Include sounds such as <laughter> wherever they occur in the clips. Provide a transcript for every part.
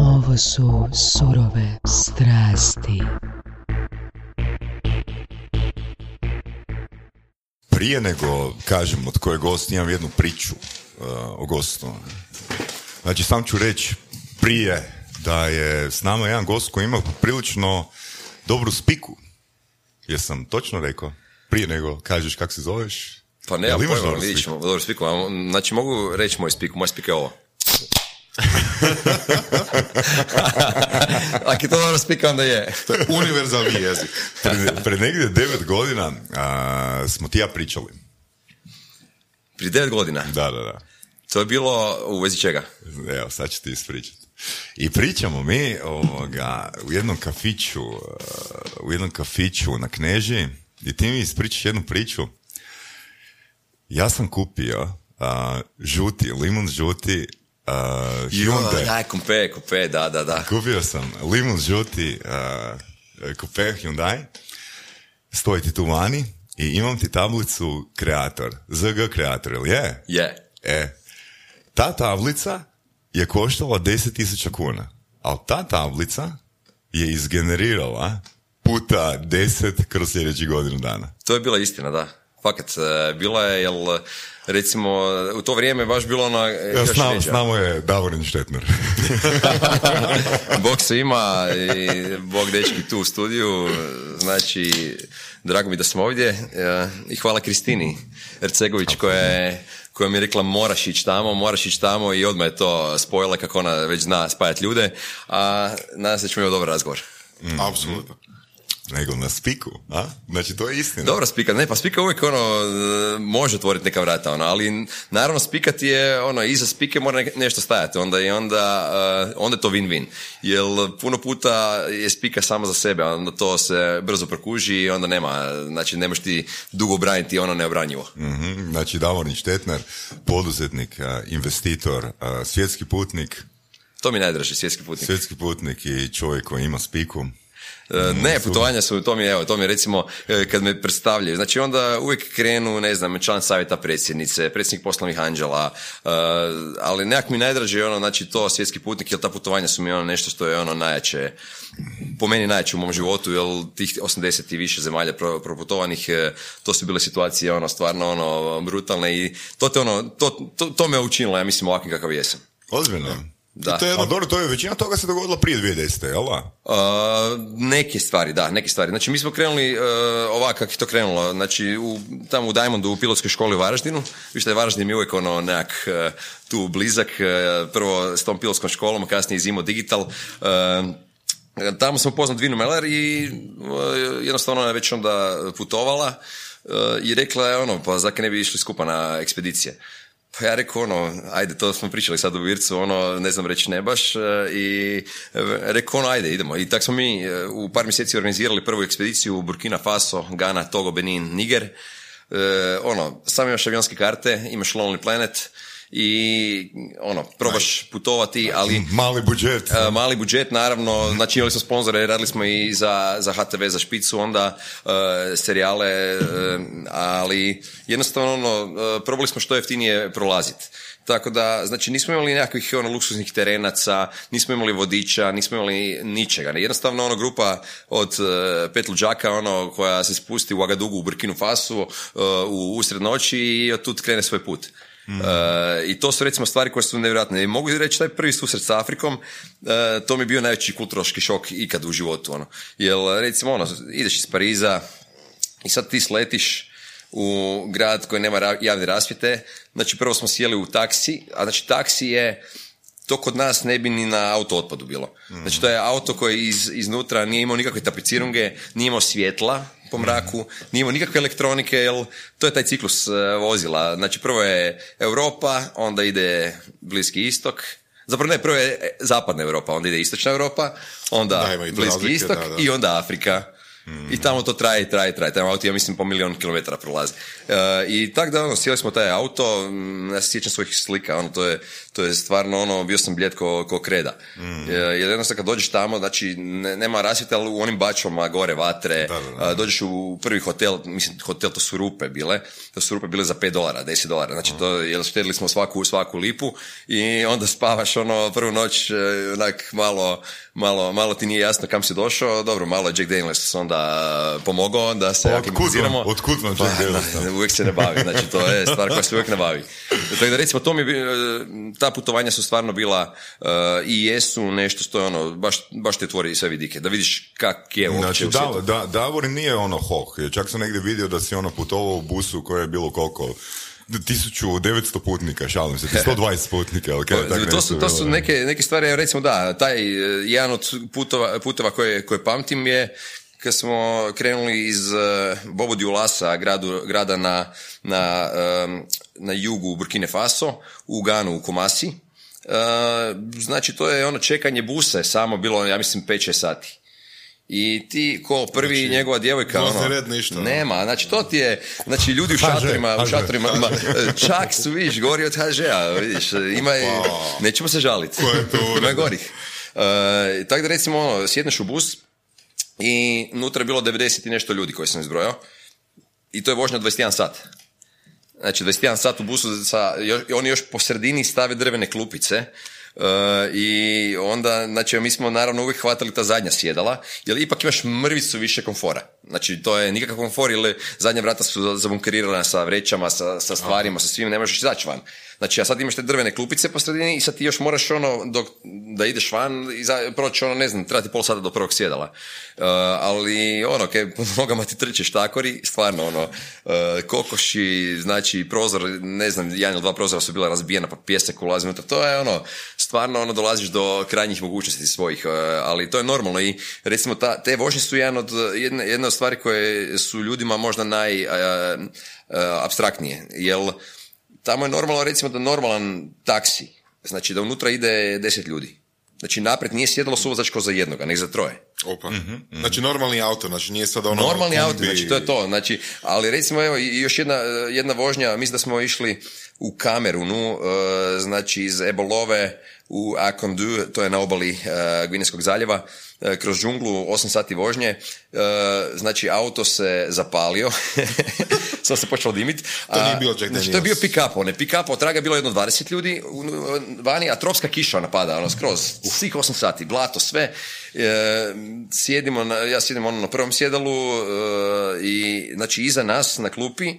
Ovo su surove strasti. Prije nego kažem od koje gost, imam jednu priču uh, o gostu. Znači, sam ću reći prije da je s nama jedan gost koji ima prilično dobru spiku. Jesam točno rekao? Prije nego kažeš kako se zoveš? Pa ne, imaš pojma, vidit spiku? ćemo, dobro spiku. Znači mogu reći moj spik, moj spik je ovo. <laughs> Ako je to dobro spika, onda je. To je univerzalni jezik. Pred, pred negdje devet godina a, smo ti ja pričali. Prije devet godina. Da, da, da. To je bilo u vezi čega? Evo, sad ću ti ispričati. I pričamo mi ovoga, u jednom kafiću, u jednom kafiću na Kneži i ti mi ispričaš jednu priču. Ja sam kupio uh, žuti, limun žuti uh, Hyundai. Aj, kupe, kupe, da, da, da. Kupio sam limun žuti uh, kupe Hyundai. Stoji ti tu vani i imam ti tablicu kreator. ZG kreator, jel je? Je. E, ta tablica je koštala 10.000 kuna, ali ta tablica je izgenerirala puta 10 kroz sljedećih godinu dana. To je bila istina, da. Fakat, e, bila je, jel, recimo, u to vrijeme je baš bilo ona e, Ja, s nama je Davorin Štetner. <laughs> Bog se ima i Bog dečki tu u studiju, znači drago mi da smo ovdje e, i hvala Kristini Ercegović koja je koja mi je rekla moraš ići tamo, moraš ići tamo i odmah je to spojila kako ona već zna spajati ljude, a nadam se da ćemo imati dobar razgovor. Apsolutno. Nego na spiku, a? Znači, to je istina. Dobro spika, ne pa spika uvijek ono e, može otvoriti neka vrata, ono, ali naravno spikati je ono iza spike mora ne- nešto stajati, onda i onda, e, onda je to win-win. Jer puno puta je spika sama za sebe, onda to se brzo prokuži i onda nema, znači ne možeš ti dugo braniti ono neobranjivo. Mhm, Znači, Davorin Štetner, poduzetnik, a, investitor, svjetski putnik, To mi je najdraži svjetski putnik. svjetski putnik i čovjek koji ima spiku. E, Ne, putovanja su, to mi je, evo, to mi je recimo, e, kad me predstavljaju, znači onda uvijek krenu, ne znam, član savjeta predsjednice, predsjednik poslovnih anđela, e, ali nekak mi najdraže je ono, znači to svjetski putnik, jer ta putovanja su mi ono nešto što je ono najjače, po meni najjače u mom životu, jer tih 80 i više zemalja pro, proputovanih, to su bile situacije ono, stvarno ono, brutalne i to te ono, to, to, to me učinilo, ja mislim, ovakvim kakav jesam. Ozbiljno. Da. I to je jedno dobro, to je većina toga se dogodilo prije 2010. jel da? Uh, neke stvari, da, neke stvari. Znači, mi smo krenuli uh, ovako kako je to krenulo. Znači, u, tamo u Diamondu, u pilotskoj školi u Varaždinu. Je Varaždin mi je uvijek ono nekak uh, tu blizak. uh, prvo s tom pilotskom školom, a kasnije iz Imo Digital. Uh, tamo sam upoznao Dvinu Meller i uh, jednostavno ona je već onda putovala uh, i rekla je ono, pa zakaj ne bi išli skupa na ekspedicije. Pa ja rekao ono, ajde, to smo pričali sad u Vircu, ono, ne znam reći ne baš, e, i e, rekao ono, ajde, idemo. I tak smo mi e, u par mjeseci organizirali prvu ekspediciju u Burkina Faso, Ghana, Togo, Benin, Niger. E, ono, sam imaš avionske karte, imaš Lonely Planet i ono, probaš putovati, ali... Mali budžet. E, mali budžet, naravno, znači imali smo sponzore, radili smo i za, za HTV, za Špicu, onda e, serijale, e, ali jednostavno ono, probali smo što jeftinije prolaziti. Tako da, znači nismo imali nekakvih ono, luksuznih terenaca, nismo imali vodiča, nismo imali ničega. Jednostavno ono grupa od e, pet luđaka ono, koja se spusti u Agadugu u Burkinu Fasu e, u usred noći i od tud krene svoj put. E, I to su recimo stvari koje su nevjerojatne. I mogu reći taj prvi susret sa Afrikom, e, to mi je bio najveći kulturološki šok ikad u životu. Ono. Jer recimo ono, ideš iz Pariza i sad ti sletiš u grad koji nema javne rasvjete. Znači prvo smo sjeli u taksi, a znači taksi je to kod nas ne bi ni na auto otpadu bilo. Znači to je auto koji iz, iznutra nije imao nikakve tapicirunge, nije imao svjetla po mraku, nije imao nikakve elektronike, jer to je taj ciklus e, vozila. Znači prvo je Europa, onda ide Bliski istok, Zapravo ne, prvo je e, zapadna Europa, onda ide istočna Europa, onda Da, Bliski razlike, istok da, da. i onda Afrika. I tamo to traje i traje i traje. Taj auto, ja mislim, po milion kilometara prolazi. E, I tak da, ono, sjeli smo taj auto, m, ja se sjećam svojih slika, ono, to je, to je stvarno, ono, bio sam bljet ko, ko kreda. Mm. E, jer jednostavno kad dođeš tamo, znači, ne- nema rasvjete, ali u onim bačvama gore vatre, Da, da, da. a, dođeš u prvi hotel, mislim, hotel to su rupe bile, to su rupe bile za 5 dolara, 10 dolara, znači to, jer štedili smo svaku, svaku lipu i onda spavaš ono prvu noć, e, onak malo, malo, malo ti nije jasno kam si došao, dobro, malo je Jack Daniels onda pomogao da se Pa aklimatiziramo. otkud vam Pa, Jack Daniels? da, uvijek se ne bavi, znači to je stvar koja se uvijek ne bavi. Tako da recimo to mi, e, ta putovanja su stvarno bila e, i jesu nešto što je ono, baš, baš te tvori sve vidike, da vidiš kak je uopće Znači, u svijetu. da, da, Davor nije ono hoh. Jer Čak sam negdje vidio da si ono putovao u busu koje je bilo koliko? 1900 putnika, šalim se, 120 <laughs> putnika, ali kaj je tak Pa, to, su, to su bilo, neke, neke stvari, evo recimo da, taj e, jedan od putova, puteva koje, koje pamtim je kad smo krenuli iz uh, Bobo Dioulassa, gradu, grada na, na, na jugu Burkine Faso, u Ganu, u Komasi. E, znači, to je ono čekanje buse, samo bilo, ja mislim, 5-6 sati. I ti ko prvi njegova djevojka ono, red ništa, ono. nema, znači to ti je znači ljudi u HŽ, šatorima, u šatorima ima, čak su vidiš gori od HŽ-a, vidiš, ima je, nećemo se žaliti. Ko je to ima je gorih. E, tako da recimo ono, sjedneš u bus i unutra je bilo 90 i nešto ljudi koje sam izbrojao i to je vožnja 21 sat. Znači 21 sat u busu, sa, još, oni još po sredini stave drvene klupice i onda, znači mi smo naravno uvijek hvatali ta zadnja sjedala, jer ipak imaš mrvicu više komfora. Znači to je nikakav komfor, jer zadnja vrata su zabunkerirana sa vrećama, sa, sa stvarima, sa svim, ne možeš izaći van. Znači, a sad imaš te drvene klupice po sredini i sad ti još moraš ono, dok, da ideš van, proći ono, ne znam, treba ti pol sata do prvog sjedala. E, ali, ono, kaj po <laughs> nogama ti trče štakori, stvarno, ono, e, kokoši, znači, prozor, ne znam, jedan ili dva prozora su bila razbijena, pa pjesak ulazi unutra, to je ono, stvarno, ono, dolaziš do krajnjih mogućnosti svojih, e, ali to je normalno i, recimo, ta, te vožnje su jedan od, jedna, jedna stvari koje su ljudima možda naj, abstraktnije, jel, tamo je normalno recimo da normalan taksi, znači da unutra ide deset ljudi. Znači naprijed nije sjedalo suvozačko za jednoga, nek za troje. Opa. Znači normalni auto, znači nije sad ono... Normalni kombi- auto, znači to je to. Znači, ali recimo evo još jedna, jedna vožnja, mislim da smo išli u Kamerunu, e, znači iz Ebolove u Akondu, to je na obali e, Gvineskog zaljeva, kroz džunglu 8 sati vožnje, e, znači auto se zapalio, <laughs> sam se počeo dimit. To nije A, bio Jack Znači, to je bio pick-up, one pick-up, od traga je bilo jedno 20 ljudi vani, a tropska kiša napada, ono, skroz, svih 8 sati, blato, sve. E, sjedimo, na, ja sjedim ono na prvom sjedalu e, i, znači, iza nas na klupi e,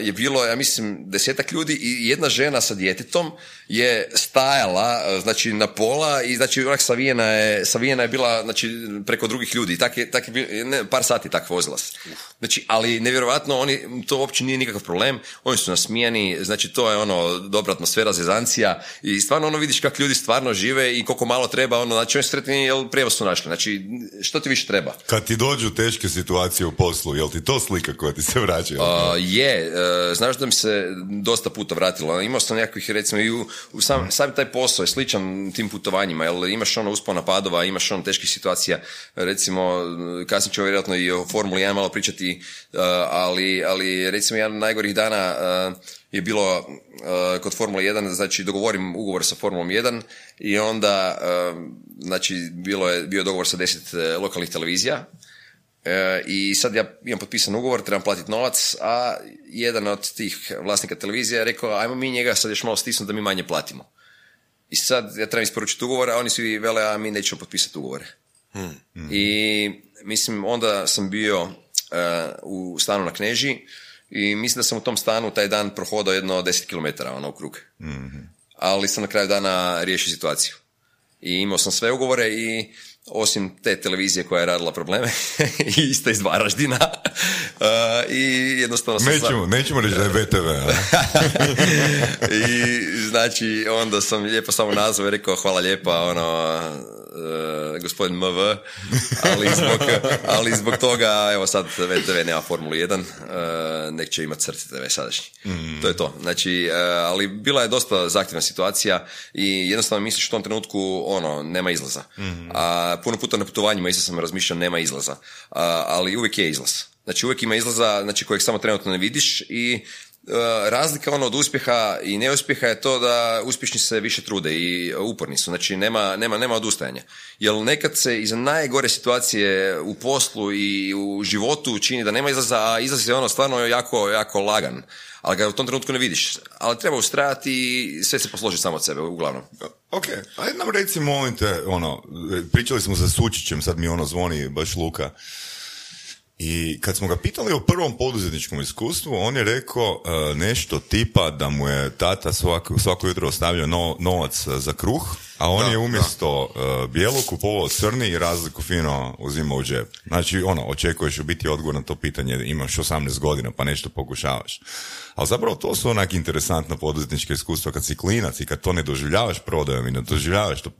je bilo, ja mislim, desetak ljudi i jedna žena sa djetetom je stajala, e, znači, na pola i, znači, onak savijena je, savijena je bila, znači, preko drugih ljudi. Tak je, tak je ne, par sati tak vozila se. Znači, ali nevjerojatno, oni, to uopće nije nikakav problem, oni su nasmijani, znači, to je ono, dobra atmosfera, zezancija i stvarno ono vidiš kako ljudi stvarno žive i koliko malo treba, ono, znači, oni su sretni, jel prijevoz su našli, znači, što ti više treba? Kad ti dođu teške situacije u poslu, jel ti to slika koja ti se vraća? jel? A, je, e, znaš da mi se dosta puta vratilo. Imao sam nekakvih, recimo, i u, u sam, sam taj posao je sličan tim putovanjima, jer imaš ono uspona padova, imaš ono teških situacija, recimo, kasnije ćemo vjerojatno i o Formuli 1 malo pričati, e, ali, ali recimo jedan od najgorih dana e, je bilo kod Formule 1, znači dogovorim ugovor sa Formulom 1 i onda, znači, bilo je, bio je dogovor sa deset e, lokalnih televizija, E, I sad ja imam potpisan ugovor, trebam platiti novac, a jedan od tih vlasnika televizije je rekao, ajmo mi njega sad još malo stisnuti da mi manje platimo. I sad ja trebam isporučiti ugovor, a oni svi vele, a mi nećemo potpisati ugovore. I mislim, onda sam bio e, u stanu na Kneži i mislim da sam u tom stanu taj dan prohodao jedno 10 km ono u krug. Ali sam na kraju dana riješio situaciju. I imao sam sve ugovore i osim te televizije koja je radila probleme, <laughs> i ista iz Varaždina, <laughs> e, i jednostavno sam... Nećemo, nećemo reći da je VTV? <laughs> I znači onda sam lijepo samo nazvao i rekao hvala lijepa, ono, e, gospodin MV, ali zbog, ali zbog toga, evo sad VTV nema Formulu 1, e, nek će imati srce TV sadašnji. To je to. Znači, e, ali bila je dosta zahtjevna situacija i jednostavno misliš u tom trenutku, ono, nema izlaza. A puno puta na putovanjima isto sam razmišljao, nema izlaza. Ali uvijek je izlaz. Znači uvijek ima izlaza, znači kojeg samo trenutno ne vidiš i razlika ono od uspjeha i neuspjeha je to da uspješni se više trude i uporni su, znači nema, nema, nema odustajanja. Jer nekad se iza najgore situacije u poslu i u životu čini da nema izlaza, a izlaz je ono stvarno jako, jako lagan. Ali ga u tom trenutku ne vidiš. Ali treba ustrajati i sve se posloži samo od sebe, uglavnom. Ok, ajde nam reci, molim te, ono, pričali smo sa Sučićem, sad mi ono zvoni baš Luka. I kad smo ga pitali o prvom poduzetničkom iskustvu, on je rekao e, nešto tipa da mu je tata svako, svako jutro ostavljao no- novac za kruh, a on Da, je umjesto e, bijelog kupovao crni i razliku fino uzimao u džep. Znači, ono, očekuješ u biti odgovor na to pitanje, imaš 18 godina pa nešto pokušavaš. Ali zapravo to su onak interesantna poduzetnička iskustva kad si klinac i kad to ne doživljavaš prodajom i ne doživljavaš to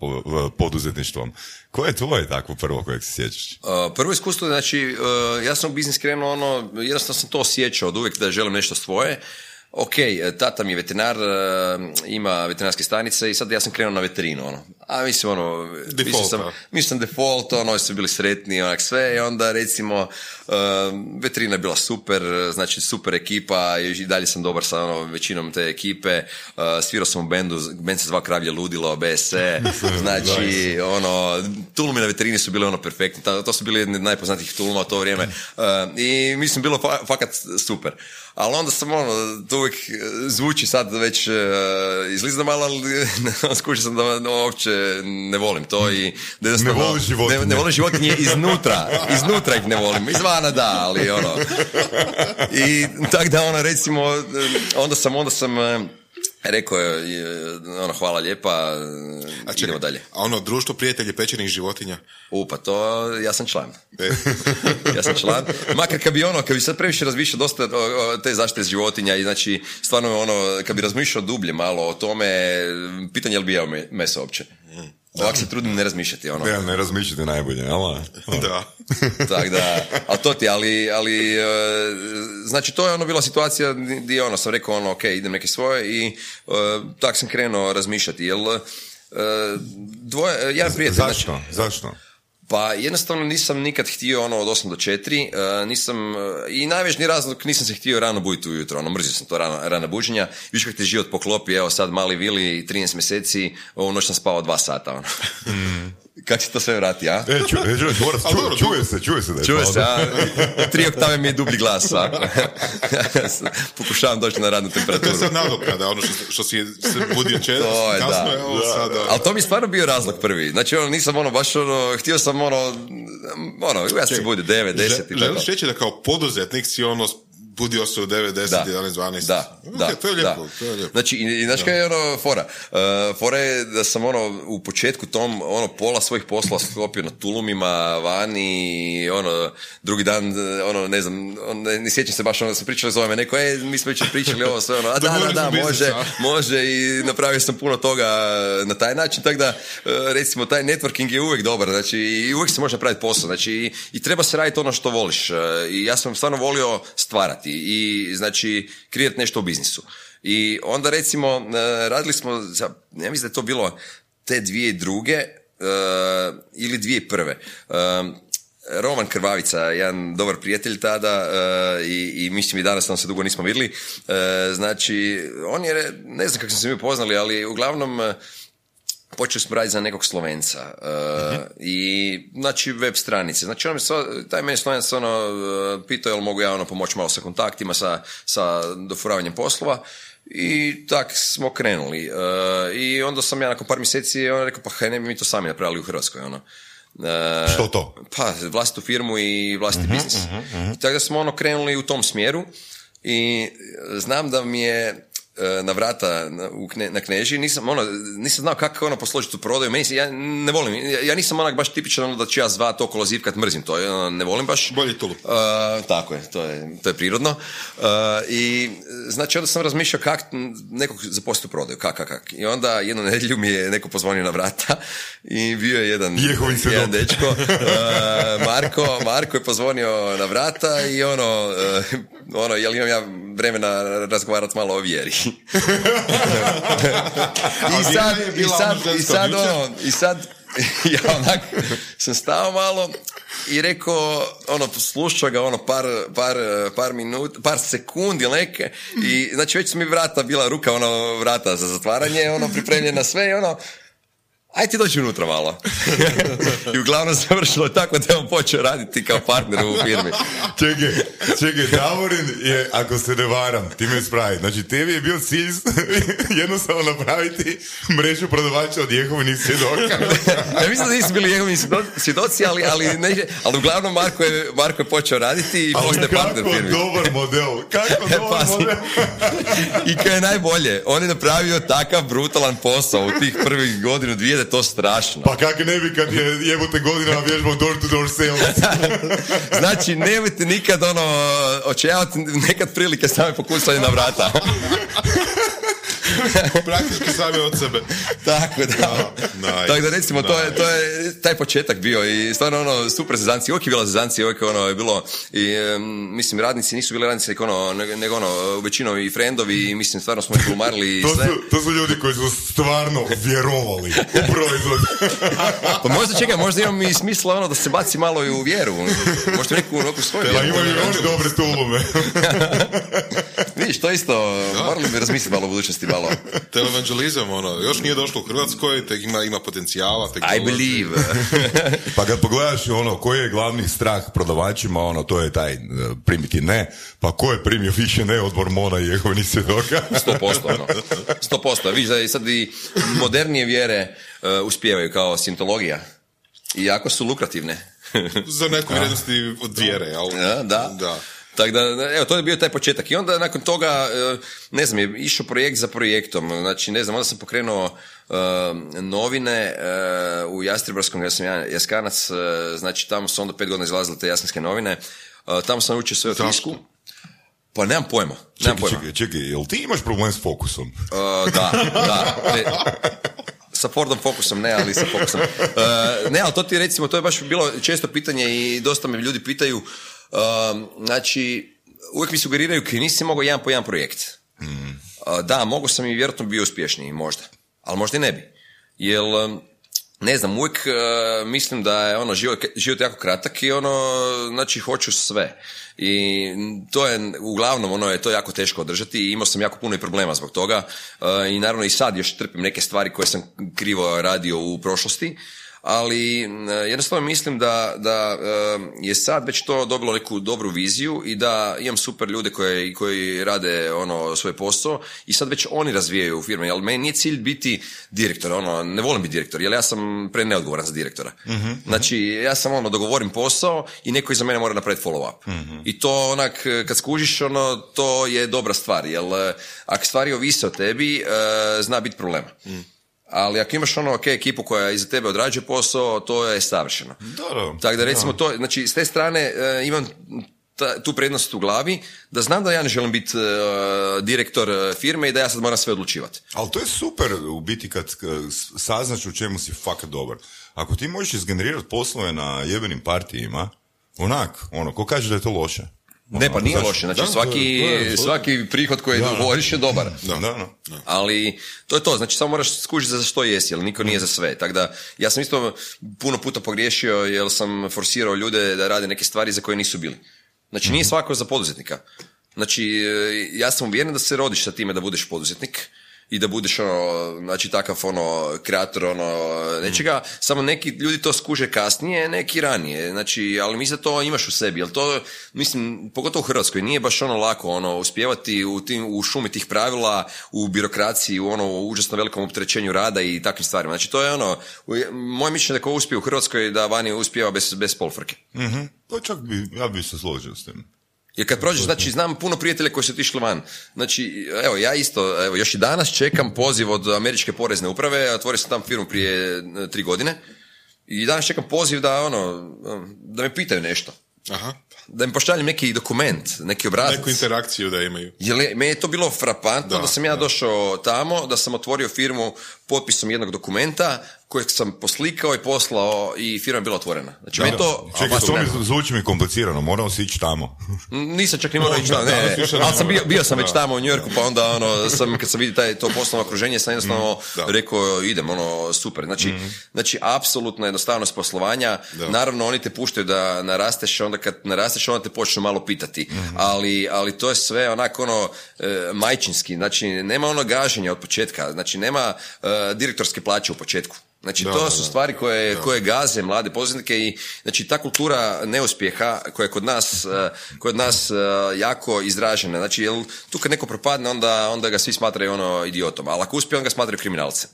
poduzetništvom. Koje je tvoje takvo prvo kojeg se sjećaš? Uh, prvo iskustvo, znači, uh, ja sam u biznis krenuo ono, jednostavno sam to osjećao od uvijek da želim nešto svoje. Ok, tata mi je veterinar, uh, ima veterinarske stanice i sad ja sam krenuo na veterinu, ono. A mislim, ono, mislio Default, sam, mislim sam default, ono, su bili sretni, onak sve, i onda recimo, uh, veterina je bila super, znači super ekipa, i dalje sam dobar sa ono, većinom te ekipe, svirao sam u bendu, bend se zvao Kravlje Ludilo, BSE, <laughs> znači, ono, tulumi na veterini su bili ono perfektni, to su bili jedni najpoznatijih tuluma u to vrijeme, i mislim, bilo fa- fakat super. Ali onda sam ono, to uvijek e, zvuči sad već uh, izlizna malo, ali <laughs> skušao sam da no, uopće ne volim to i da Ne voliš životinje. Ne, ne volim životinje iznutra, iznutra ih ne volim, izvana da, ali ono. I tak da ono recimo, e, onda sam, onda sam e, rekao je, ono, hvala lijepa, A čekaj, idemo dalje. A ono, društvo prijatelji pečenih životinja? U, pa to, ja sam član. E, <laughs> ja sam član. Makar kad bi ono, kad bi sad previše razmišljao dosta o, o te zaštite životinja i znači stvarno ono, kad bi razmišljao dublje malo o tome, pitanje je li bi jeo me- meso uopće. Ovako se trudim ne razmišljati, ono. Ne, ne razmišljate najbolje, jel? da. <laughs> <laughs> Tak da, ali to ti, ali, ali e, znači to je ono bila situacija gdje ono sam rekao ono ok, idem neke svoje i e, tak sam krenuo razmišljati, jel e, dvoje, jedan prijatelj, znači, Zašto? Pa jednostavno nisam nikad htio ono od 8 do 4, e, nisam, e, i najvažniji razlog nisam se htio rano buditi ujutro, ono mrzio sam to rano, rana buđenja, viš kako ti život poklopi, evo sad mali Vili, 13 mjeseci, ovu noć sam spavao dva sata, ono. <laughs> Kako se to sve vrati, a? E, ču, e, ču, Boras, Ali ču- dobro, čuje se, čuje se da je Čuje pao. se, a tri oktave mi je dublji glas. A. <laughs> Pokušavam doći na radnu To je temperaturu. sad nadoknada, ono što, što si je se budio je, kasno da. je ovo sada. Ali to mi je stvarno bio razlog prvi. Znači, ono, nisam ono, baš ono, htio sam ono, ono, ja se budio 9, 10 i tako. Želiš reći da kao poduzetnik si ono budio se u 9, 10, Da. 11, 12? Da, Ok, da, to je lijepo, da. to je lijepo. Znači, i, i znaš kaj je ono fora? Uh, fora je da sam ono u početku tom, ono, pola svojih poslova sklopio na tulumima, vani, ono, drugi dan, ono, ne znam, on, ne, ne sjećam se baš, ono, sam pričali zove me neko, e, mi smo već pričali ovo sve, ono, a <laughs> da, da, da, može, <laughs> može i napravio sam puno toga na taj način, tako da, uh, recimo, taj networking je uvijek dobar, znači, i uvijek se može napraviti posao, znači, i, i treba se raditi ono što voliš, uh, i ja sam stvarno volio stvarati i, znači, kreirati nešto u biznisu. I onda recimo e, radili smo, za, ja mislim da je to bilo te dvije druge e, ili dvije prve. E, Roman Krvavica, jedan dobar prijatelj tada e, i, i mislim i danas nam se dugo nismo vidjeli. Znači, on je, ne znam kako smo se mi upoznali, ali uglavnom počeli smo raditi za nekog Slovenca e, i znači web stranice. Znači on me sva- taj meni Slovenac ono e, pitao jel mogu ja ono pomoći malo sa kontaktima, sa, sa dofuravanjem poslova i tak smo krenuli. E, I onda sam ja nakon par mjeseci on rekao pa haj ne bi mi to sami napravili u Hrvatskoj ono. E, Što to? pa, vlastitu firmu i vlastiti biznis. I tako da smo ono krenuli u tom smjeru i znam da mi je na vrata na, u kne, na kneži, nisam, ono, nisam znao kako ono posložiti tu prodaju, meni se, ja ne volim, ja, ja nisam onak baš tipičan ono da ću ja zvat okolo zivkat, mrzim to, ono, ne volim baš. Bolji tulup. Uh, tako je, to je, to je prirodno. Uh, I znači onda sam razmišljao kak nekog zaposliti u prodaju, kak, kak, kak. I onda jednu nedjelju mi je neko pozvonio na vrata i bio je jedan, jedan dečko, uh, Marko, Marko je pozvonio na vrata i ono, uh, ono, jel imam ja vremena razgovarati malo o vjeri. <laughs> I sad, i sad, ono i sad, ono, i sad, <laughs> ja onak sam stao malo i rekao, ono, slušao ga, ono, par, par, par minut, par sekundi neke i, znači, već su mi vrata bila ruka, ono, vrata za zatvaranje, ono, pripremljena sve i ono, aj ti dođi unutra malo. <laughs> I uglavnom završilo tako da je on počeo raditi kao partner u firmi. Čekaj, čekaj, Davorin je, ako se ne varam, ti me ispravi. Znači, tebi je bio cilj <laughs> jednostavno napraviti mrežu prodavača od Jehovinih svjedoka. <laughs> ja mislim da nisu bili svjedo- svjedoci, ali, ali, ne, ali uglavnom Marko je, Marko je počeo raditi i postaje partner kako firmi. dobar model, kako E, dobar pazi. model. I kaj je najbolje, on je napravio takav brutalan posao u tih prvih godinu, dvije, je to strašno. Pa kak ne bi kad je jebote godinama vježbao door to door sales. <laughs> Znači, nemojte nikad ono, očajavati nekad prilike same pokucali na vrata. <laughs> <laughs> Praktički sami od sebe. Tako da. nice, Tako da recimo, to, je, to je taj početak bio i stvarno ono, super zezancija, uvijek je bila zezancija, uvijek je ono je bilo, i, mislim, radnici nisu bili radnici, nego ono, nego, ono, većinom i frendovi i mislim, stvarno smo ih glumarili i To sve. su, to su ljudi koji su stvarno vjerovali u proizvod. <laughs> Pa možda čekaj, možda imam i smisla ono da se baci malo i u vjeru. Možda neku, neku svoju Pa vjeru. imaju oni dobre tulume. <laughs> Vidiš, to isto, morali bi razmisliti malo u budućnosti, malo. <laughs> Televangelizam, ono, još nije došlo u Hrvatskoj, tek ima, ima potencijala. Tek I dolazi. believe. <laughs> Pa kad pogledaš ono, koji je glavni strah prodavačima, ono, to je taj e, primiti ne, pa ko je primio više ne od mormona i jehovnih svjedoka? <laughs> Sto posto, ono. Sto posto. Vidiš da i sad i modernije vjere uh, uspijevaju kao sintologija. I jako su lukrativne. Za neku vrijednosti od vjere, jel? Ja, da. Da. Tako da, evo, to je bio taj početak. I onda nakon toga, e, ne znam, je išao projekt za projektom. Znači, ne znam, onda sam pokrenuo e, novine e, u Jastrebarskom, ja sam ja- jaskanac, e, znači tamo su onda pet godina izlazile te jaskanske novine. Tamo sam naučio sve o tisku. Pa nemam pojma, nemam Čekaj, pojma. čekaj, čekaj, jel ti imaš problem s fokusom? Uh, da, da. Ne, sa Fordom Focusom ne, ali sa Focusom. Uh, ne, ali to ti recimo, to je baš bilo često pitanje i dosta me ljudi pitaju. Um, znači, uvijek mi sugeriraju kaj nisi mogao jedan po jedan projekt. Uh, da, mogu sam i vjerojatno bio uspješniji, možda. Ali možda i ne bi. Jer, um, ne znam, uvijek uh, mislim da je ono, život, život jako kratak i ono, znači, hoću sve. I to je, uglavnom, ono je to jako teško održati i imao sam jako puno i problema zbog toga. Uh, I naravno i sad još trpim neke stvari koje sam krivo radio u prošlosti. Ali jednostavno mislim da, da je sad već to dobilo neku dobru viziju i da imam super ljude koje, koji rade ono svoj posao i sad već oni razvijaju firme. Jer meni nije cilj biti direktor, ono, ne volim biti direktor, jer ja sam pre neodgovoran za direktora. Znači, ja sam ono, dogovorim posao i neko iza mene mora napraviti follow up. I to onak, kad skužiš, ono, to je dobra stvar, jer e, ako stvari ovise o tebi, e, zna biti problema. Ali ako imaš ono ok ekipu koja iza tebe odrađuje posao, to je savršeno. Da. Tako da recimo to, znači s te strane e, imam ta- tu prednost u glavi, da znam da ja ne želim biti e, direktor e, firme i da ja sad moram sve odlučivati. Ali to je super u biti kad saznaš u čemu si fakat dobar. Ako ti možeš izgenerirati poslove na jebenim partijima, onak, ono, ko kaže da je to loše? Ne, pa Ono, nije loše, znači Da, svaki, svaki prihod koji Da. dogovoriš je dobar. Da, da. Ali to je to, znači samo moraš skužiti za što jesi, jer niko nije za sve. Tako da ja sam isto puno puta pogriješio jer sam forsirao ljude da rade neke stvari za koje nisu bili. Znači nije svako za poduzetnika. Znači e, ja sam uvjeren da se rodiš sa time da budeš poduzetnik i da budeš ono, znači takav ono, kreator ono, nečega, samo neki ljudi to skuže kasnije, neki ranije, znači, ali mislim da to imaš u sebi, jer to, mislim, pogotovo u Hrvatskoj, nije baš ono lako, ono, uspjevati u, tim, u šumi tih pravila, u birokraciji, u ono, užasno velikom opterećenju rada i takvim stvarima, znači to je ono, u- moje mišljenje da ko uspije u Hrvatskoj, da vani uspijeva bez, bez polfrke. Mhm. To čak bi, ja bi se složio s tim. Jer kad prođeš, znači znam puno prijatelja koji su otišli van. Znači, evo, ja isto, evo, još i danas čekam poziv od američke porezne uprave, otvorio sam tam firmu prije e, tri godine i danas čekam poziv da, ono, da me pitaju nešto. Aha. Da mi pošaljem neki dokument, neki obrazac. Neku interakciju da imaju. Jer je- meni je to bilo frapantno da, Da, sam ja došao tamo, da sam otvorio firmu potpisom jednog dokumenta kojeg sam poslikao i poslao i firma je bila otvorena. Znači, meni to... Čekaj, to mi zvuči mi komplicirano, moramo se ići tamo. Nisam čak ni morao ići tamo, ne, ne, ali sam bio, bio sam već Da. tamo u New Yorku, pa onda ono, sam, kad sam vidio taj, to poslovno okruženje, sam jednostavno Mm, da. rekao, idem, ono, super. Znači, znači, apsolutno jednostavnost poslovanja, Da. naravno oni te puštaju da narasteš, onda kad narasteš, onda te počnu malo pitati, ali, ali to je sve onako ono, e, majčinski, znači, nema ono gaženja od početka, znači, nema e, direktorske plaće u početku. Znači, Da, to su stvari koje, koje gaze mlade poduzetnike i znači ta kultura neuspjeha koja je kod nas, eh, kod nas eh, jako izražena. Znači, jel, tu kad neko propadne, onda, onda ga svi smatraju ono idiotom, ali ako uspije, onda ga smatraju kriminalcem.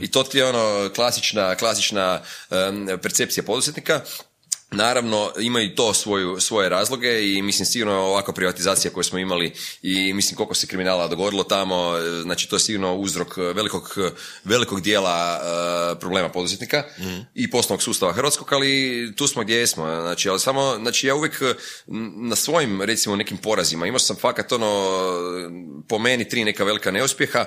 I to ti je ono klasična, klasična em, percepcija poduzetnika. Naravno, ima i to svoju, svoje razloge i mislim sigurno ovakva privatizacija koju smo imali i mislim koliko se kriminala dogodilo tamo, znači to je sigurno uzrok velikog, velikog dijela e, problema poduzetnika i poslovnog sustava hrvatskog, ali tu smo gdje jesmo. Znači, ali samo, znači ja uvijek na svojim recimo nekim porazima imao sam fakat ono po meni tri neka velika neuspjeha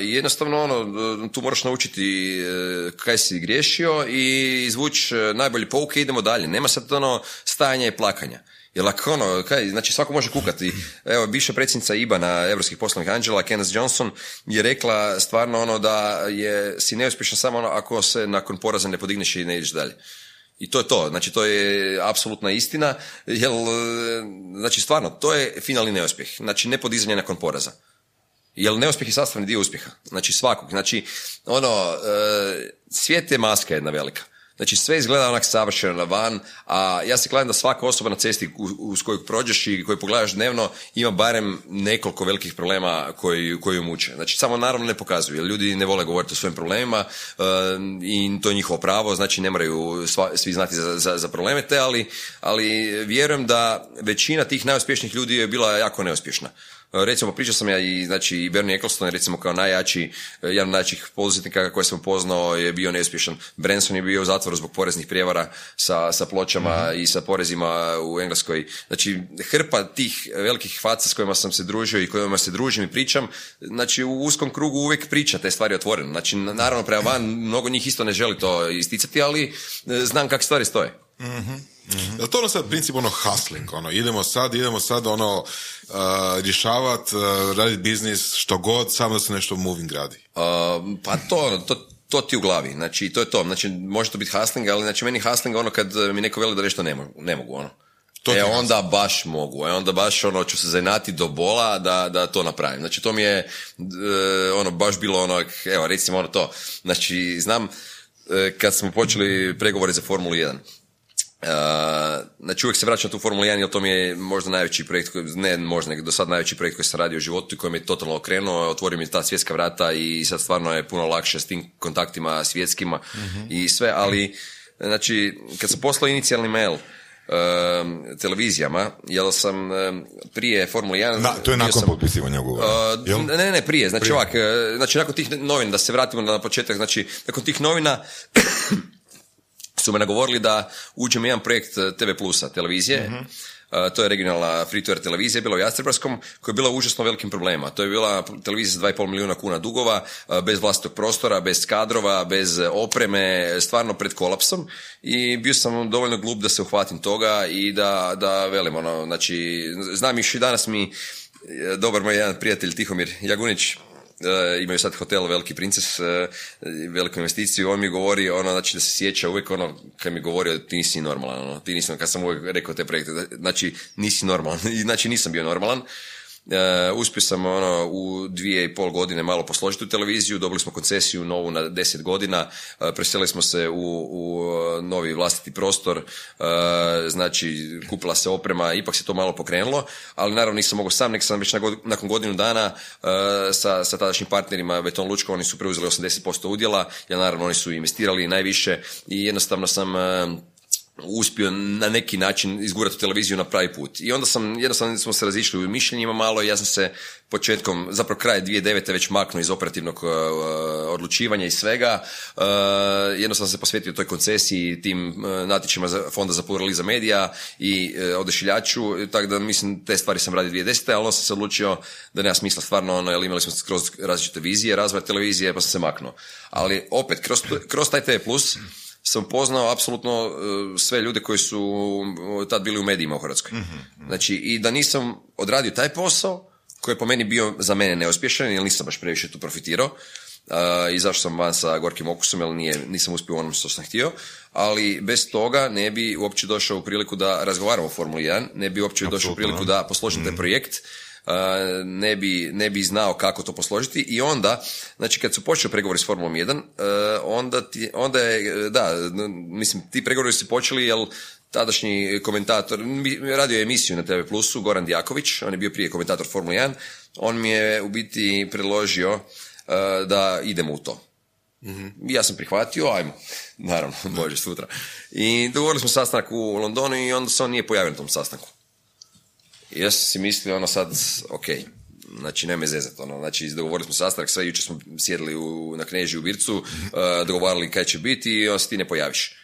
jednostavno ono e, tu moraš naučiti e, kaj si griješio i izvući e, najbolje pouke i idemo dalje. Nema sad ono stajanja i plakanja. Jer ako ono, kaj, znači svako može kukati. Evo, bivša predsjednica IBA-na Europskih poslovnih anđela, Kenneth Johnson, je rekla stvarno ono da je, si neuspješan samo ono ako se nakon poraza ne podigneš i ne ideš dalje. I to je to, znači to je apsolutna istina, jer, e, znači stvarno, to je finalni neuspjeh, znači ne podizanje nakon poraza. Jer neuspjeh je sastavni dio uspjeha, znači svakog, znači ono, e, svijet je maska jedna velika. Znači sve izgleda onak savršeno na van, a ja se gledam da svaka osoba na cesti uz koju prođeš i koju pogledaš dnevno ima barem nekoliko velikih problema koji, koji ju muče. Znači samo naravno ne pokazuju, jer ljudi ne vole govoriti o svojim problemima e, i to je njihovo pravo, znači ne moraju sva- svi znati za, za, za probleme te, ali, ali vjerujem da većina tih najuspješnijih ljudi je bila jako neuspješna. Recimo, pričao sam ja i, znači, i Bernie Eccleston, recimo, kao najjači, jedan od najjačih poduzetnika koje sam poznao je bio neuspješan. Branson je bio u zatvoru zbog poreznih prijevara sa, sa pločama i sa porezima u Engleskoj. Znači, hrpa tih velikih faca s kojima sam se družio i kojima se družim i pričam, znači, u uskom krugu uvijek priča te stvari otvoreno. Znači, naravno, prema van, mnogo njih isto ne želi to isticati, ali e, znam kako stvari stoje. Je li to ono sad princip ono hustling, ono, idemo sad, idemo sad ono uh, rješavat, uh, radit biznis, što god, samo da se nešto moving radi. Uh, pa to, to, to ti u glavi, znači to je to, znači može to biti hustling, ali znači meni hustling ono kad mi neko veli da nešto ne mogu, ne mogu ono. To e onda baš mogu, e onda baš ono ću se zainati do bola da, da to napravim. Znači to mi je e, ono baš bilo ono, evo recimo ono to, znači znam e, kad smo počeli pregovore za Formulu 1, Uh, znači uvijek se vraćam na tu Formulu 1 jer to mi je možda najveći projekt, koji, ne možda, nego do sad najveći projekt koji sam radio u životu i koji mi je totalno okrenuo, otvorio mi ta svjetska vrata i sad stvarno je puno lakše s tim kontaktima svjetskima i sve, ali znači kad sam poslao inicijalni mail um, televizijama, jer sam um, prije Formule 1... Na, to je nakon sam- potpisivanja ugovora. Uh, jel? ne, ne, prije. Znači ovak, e, znači nakon tih novina, da se vratimo na početak, znači nakon tih novina su me nagovorili da uđem u jedan projekt eh, TV Plusa, televizije. Eh, to je regionalna free televizija, bila u Jastrebarskom, koja je bila u užasno velikim problemima. To je bila televizija za 2,5 milijuna kuna dugova, eh, bez vlastitog prostora, bez kadrova, bez opreme, stvarno pred kolapsom. I bio sam dovoljno glup da se uhvatim toga i da, da velim, ono, znači, znam još i danas mi, dobar moj jedan prijatelj Tihomir Jagunić, imaju sad hotel Veliki princes, e, veliku investiciju, on mi govori, ono, znači da se sjeća uvijek ono, kad mi govorio, ti nisi normalan, ono, ti nisi, kad sam uvijek rekao te projekte, znači nisi normalan, <laughs> znači nisam bio normalan. E, uspio sam ono u dvije i pol godine malo posložiti tu televiziju, dobili smo koncesiju novu na deset godina, e, preselili smo se u, u e, novi vlastiti prostor, znači kupila se oprema, ipak se to malo pokrenulo, ali naravno nisam mogao sam, nek sam već nakon godinu dana sa, sa tadašnjim partnerima Beton Lučko, oni su preuzeli 80% udjela, ja naravno oni su investirali najviše i jednostavno sam uspio na neki način izgurati televiziju na pravi put. I onda sam, jednostavno smo se razišli u mišljenjima malo i ja sam se početkom, zapravo kraj 2009. već maknuo iz operativnog uh, odlučivanja i svega. Uh, jednostavno sam se posvetio toj koncesiji, tim uh, natječima za Fonda za pluralizam medija i odešiljaču, tako da mislim te stvari sam radio 2010. ali onda sam se odlučio da nema smisla stvarno, ono, jer imali smo kroz različite vizije, razvoja televizije, pa sam se maknuo. Ali opet, kroz, kroz taj TV+, sam poznao apsolutno e, sve ljude koji su tad bili u medijima u Hrvatskoj. Znači, i da nisam odradio taj posao, koji je po meni bio za mene neuspješan, jer nisam baš previše tu profitirao, i zašto sam van sa gorkim okusom, jer nije, nisam uspio onom što sam htio, ali bez toga ne bi uopće došao u priliku da razgovaramo o Formuli 1, ne bi uopće došao u priliku da. posložim taj projekt, ne bi, ne bi znao kako to posložiti i onda, znači kad su počeli pregovori s Formulom 1, onda, ti, onda je, da, mislim, ti pregovori su počeli jer tadašnji komentator, radio je emisiju na TV Plusu, Goran Djaković, on je bio prije komentator Formula 1, on mi je u biti predložio da idemo u to. mm Ja sam prihvatio, ajmo, naravno, <laughs> može sutra. I dogovorili smo sastanak u Londonu i onda se on nije pojavio na tom sastanku. I ja sam si mislio ono sad, ok, znači nema zezat, ono, znači dogovorili smo sastanak, sve jučer smo sjedili u, na Kneži u Bircu, uh, dogovarali kaj će biti i on se ti ne pojaviš.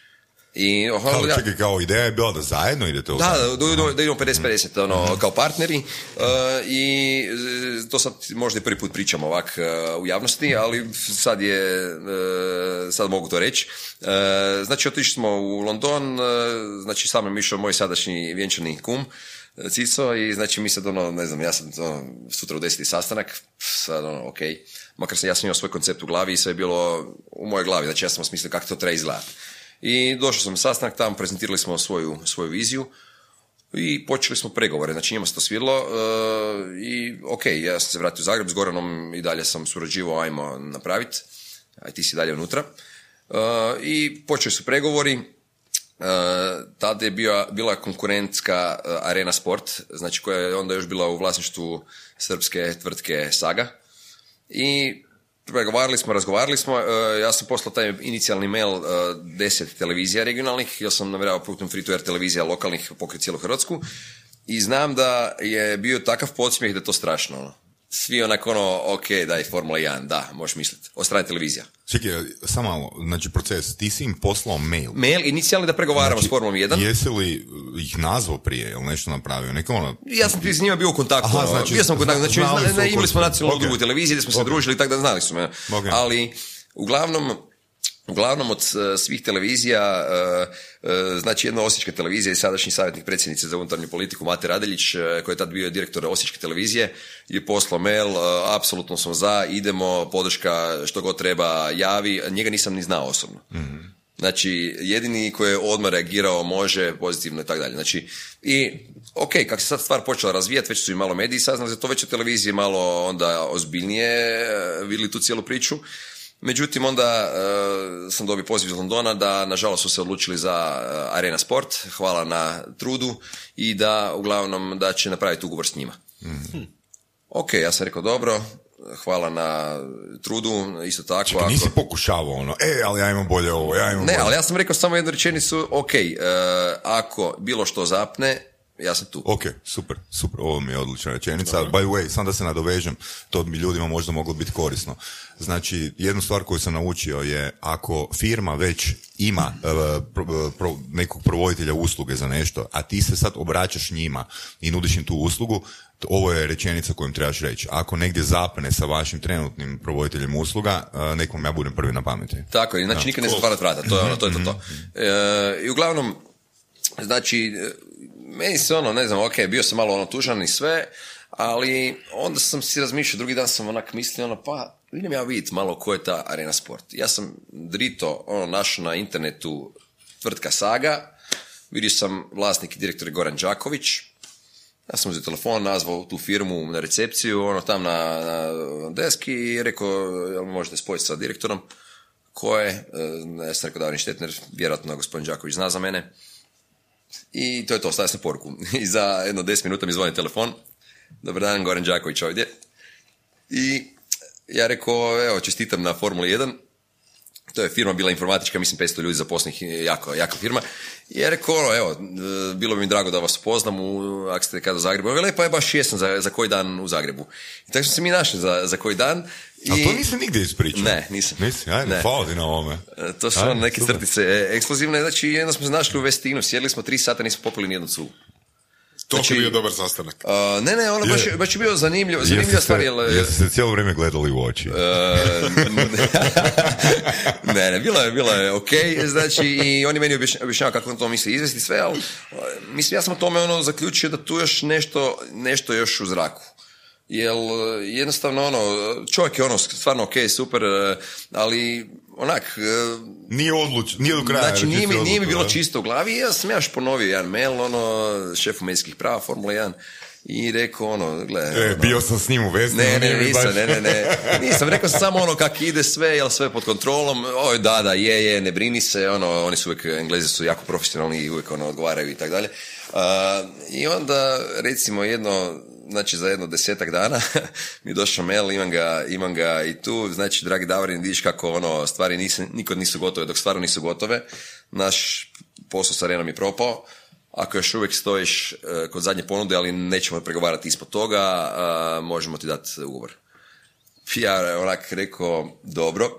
I, oh, kao, ja, čekaj, kao ideja je bila da zajedno idete u Da, da, da, da idemo 50-50, ono, kao partneri uh, i to sad možda i prvi put pričamo ovak uh, u javnosti, ali sad je, uh, sad mogu to reći. Znači, otišli smo u London, znači sam je išao moj sadašnji vjenčani kum, Cico i znači mi sad ono, ne znam, ja sam ono, sutra u deseti sastanak, sad ono, ok, makar sam ja sam imao svoj koncept u glavi i sve je bilo u mojoj glavi, znači ja sam smislio kako to treba izgledati. I došao sam na sastanak, tamo prezentirali smo svoju, svoju viziju i počeli smo pregovore, znači njima se to svidlo uh, i ok, ja sam se vratio u Zagreb s Goranom i dalje sam surađivao, ajmo napraviti, a ti si dalje unutra. Uh, I počeli su pregovori, tada je bio, bila konkurentska e, Arena Sport, znači koja je onda još bila u vlasništvu srpske tvrtke Saga. I pregovarali smo, razgovarali smo, e, ja sam poslao taj inicijalni mail e, deset televizija regionalnih, ja sam namjeravao putem free to air televizija lokalnih pokrit cijelu Hrvatsku i znam da je bio takav podsmijeh da je to strašno. Ono svi onako ono, ok, daj Formula 1, da, možeš misliti. Od strane televizija. Čekaj, samo malo, znači proces, ti si im poslao mail. Mail, inicijalni da pregovaramo znači, s Formulom 1. Jesi li ih nazvao prije ili nešto napravio? Neko ono... Ja sam s njima bio u kontaktu. Aha, ono, znači, bio sam u kontaktu, znači, imali smo nacionalnu okay. drugu televiziju gdje smo okay. se družili, tako da znali su me. Okay. Ali, uglavnom, Uglavnom od uh, svih televizija, uh, uh, znači jedna osječka televizija i sadašnji savjetnik predsjednice za unutarnju politiku Mate Radeljić, koji je tad bio direktor osječke televizije, je poslao mail, apsolutno smo za, idemo, podrška što god treba, javi, njega nisam ni znao osobno. mm Znači, jedini koji je odmah reagirao može, pozitivno i tako dalje. Znači, i ok, kako se sad stvar počela razvijati, već su i malo mediji saznali za to, već u televiziji malo onda ozbiljnije vidjeli tu cijelu priču. Međutim, onda uh, sam dobio poziv iz Londona da, nažalost, su se odlučili za uh, Arena Sport, hvala na trudu i da, uglavnom, da će napraviti ugovor s njima. mm Ok, ja sam rekao dobro, hvala na trudu, isto tako. Čekaj, nisi pokušavao ono, e, ali ja imam bolje ovo, ja imam Ne, bolje. ali ja sam rekao samo jednu rečenicu, ok, uh, ako bilo što zapne, ja sam tu. Ok, super, super, ovo mi je odlična rečenica. By the way, sam da se nadovežem, to bi ljudima možda moglo biti korisno. Znači, jednu stvar koju sam naučio je, ako firma već ima uh, pro, pro, nekog provoditelja usluge za nešto, a ti se sad obraćaš njima i nudiš im tu uslugu, ovo je rečenica koju im trebaš reći. Ako negdje zapne sa vašim trenutnim provoditeljem usluga, uh, nekom ja budem prvi na pameti. Tako je, znači ja. nikad ne zatvarati vrata, to je ono, to je to. to. E, I uglavnom, znači, meni se ono, ne znam, ok, bio sam malo ono tužan i sve, ali onda sam si razmišljao, drugi dan sam onak mislio, ono, pa vidim ja vidjeti malo ko je ta Arena Sport. Ja sam drito, ono, našao na internetu tvrtka Saga, vidio sam vlasnik i direktor Goran Đaković, ja sam uzeo telefon, nazvao tu firmu na recepciju, ono tam na, na deski i rekao, jel možete spojiti sa direktorom? Ko je? E, ja sam rekao Davrin Štetner, vjerojatno gospodin Đaković zna za mene. I to je to, stavio sam poruku. <laughs> I za jedno 10 minuta mi zvoni telefon. Dobar dan, Goran Đaković ovdje. I ja rekao, evo, čestitam na Formuli 1. To je firma bila informatička, mislim 500 ljudi zaposlenih, jako, jaka firma. I ja rekao, ono, evo, e, bilo bi mi drago da vas poznam u, ako ste kada u Zagrebu. Vele, pa je baš jesam za, za koji dan u Zagrebu. I tako smo se mi našli za, za koji dan. I... A to nisi nigdje ispričao? Ne, nisam. Nisi, ajde, Ne. hvala ti na ovome. E, To su Ajde, ono neke super. crtice e, ekskluzivne. Znači, jedno smo se našli u Vestinu, sjedili smo tri sata, nismo popili nijednu cugu. To Znači- je bio dobar sastanak. A, ne, ne, ono baš, baš je bio zanimljiv, zanimljiva stvar. Jel, jeste se cijelo vrijeme gledali u oči. E, <laughs> ne, ne, bilo je, bilo je ok, znači i on je meni objašnja- objašnjava kako on to misli izvesti sve, ali e, mislim, ja sam o tome ono zaključio da tu još nešto, nešto još u zraku. Jel e, jednostavno ono, čovjek je ono stvarno ok, super, e, ali onak, e, Nije odluč, nije do kraja. Znači, nije mi, nije mi bilo čisto u glavi i ja sam još ponovio jedan mail, ono, šefu medijskih prava, Formula 1, i rekao, ono, gle... E, ono, bio sam s njim u Vesnu. ne, ne, nisam, baš- ne, ne, ne, nisam, rekao sam samo ono kak ide sve, jel sve pod kontrolom, oj, da, da, je, je, ne brini se, ono, oni su uvijek, englezi su jako profesionalni i uvijek, ono, odgovaraju i tako dalje. I onda, recimo, jedno, znači za jedno desetak dana <laughs> mi je došao mail, imam ga, imam ga i tu, znači, dragi Davorin, vidiš kako, ono, stvari nisu, nikad nisu gotove, dok stvarno nisu gotove, naš posao sa Arenom je propao, ako još uvijek stojiš e, kod zadnje ponude, ali nećemo pregovarati ispod toga, a, možemo ti dati ugovor. Ja onak rekao, dobro.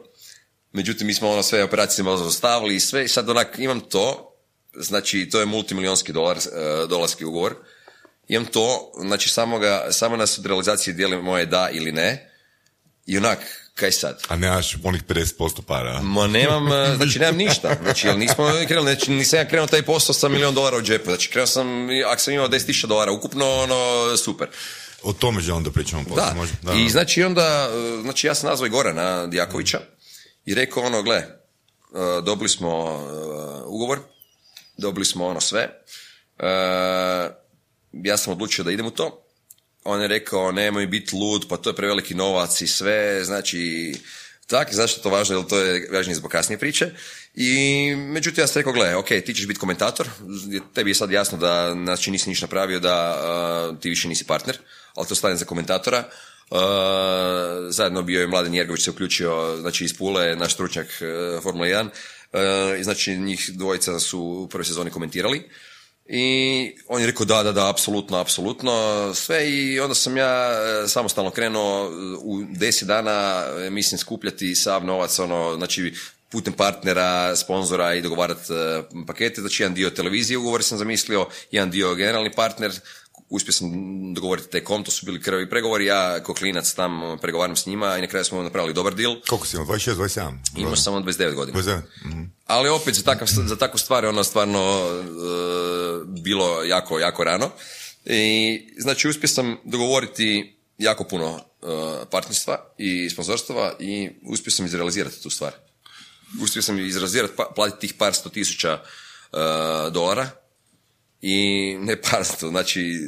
Međutim, mi smo ono sve operacije malo zaustavili i sve, i sad onak imam to, znači to je multimilionski dolar, e, dolarski ugovor, imam to, znači samo, ga, samo nas od realizacije dijeli moje da ili ne, i onak, kaj sad? A nemaš onih 50% para. Ma nemam, e, znači nemam ništa. Znači, jel nismo krenuli, znači nisam ja krenuo taj posao sa milion dolara u džepu. Znači, krenuo sam, ako sam imao 10.000 dolara ukupno, ono, super. O tome želim da pričamo poslije, Da. može? I znači onda, e, znači ja sam nazvao i Gorana Dijakovića i rekao ono, gle, e, dobili smo ugovor, dobili smo ono sve, ja sam odlučio da idem u to, on je rekao nemoj biti lud, pa to je preveliki novac i sve, znači tak, zašto je to važno, jer to je važnije zbog kasnije priče. I međutim ja sam rekao, gle, ok, ti ćeš biti komentator, tebi je sad jasno da znači nisi ništa napravio, da a, ti više nisi partner, ali to stane za komentatora. Uh, zajedno bio je Mladen Jergović se uključio, znači iz Pule, naš stručnjak uh, Formula 1, uh, znači njih dvojica su u prvoj sezoni komentirali. I on je rekao da, da, da, apsolutno, apsolutno, sve i onda sam ja e, samostalno krenuo e, u deset dana, e, mislim, skupljati sav novac, ono, znači, putem partnera, sponzora i dogovarati pakete, znači jedan dio televizije ugovor sam zamislio, jedan dio generalni partner, uspio sam dogovoriti taj kom, to su bili krvi pregovori, ja ko klinac tam pregovaram s njima i na kraju smo napravili dobar deal. Koliko si imao? 26, 27? Imao sam samo 29 godina. 29? Mhm. Ali opet za, takav, za takvu stvar je ono stvarno e, bilo jako, jako rano. I znači uspio sam dogovoriti jako puno e, partnerstva i sponzorstva i uspio sam izrealizirati tu stvar. Uspio sam izrealizirati, pa, platiti tih par sto tisuća e, dolara i ne par sto, znači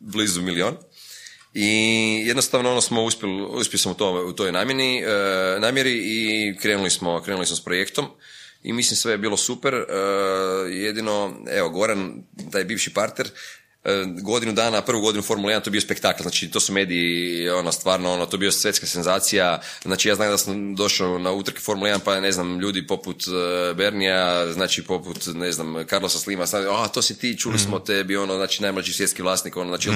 blizu milion. I jednostavno ono smo uspjeli, uspio sam u, to, u toj namjeni, e, namjeri i krenuli smo, krenuli smo s projektom i mislim sve je bilo super. E, jedino, evo, Goran, taj bivši partner, godinu dana, prvu godinu Formula 1, to je bio spektakl, znači to su mediji, ono, stvarno, ono, to je bio svjetska senzacija, znači ja znam da sam došao na utrke Formula 1, pa ne znam, ljudi poput e, Bernija, znači poput, ne znam, Carlosa Slima, sad, a, to si ti, čuli smo tebi, ono, znači najmlađi svjetski vlasnik, ono, znači,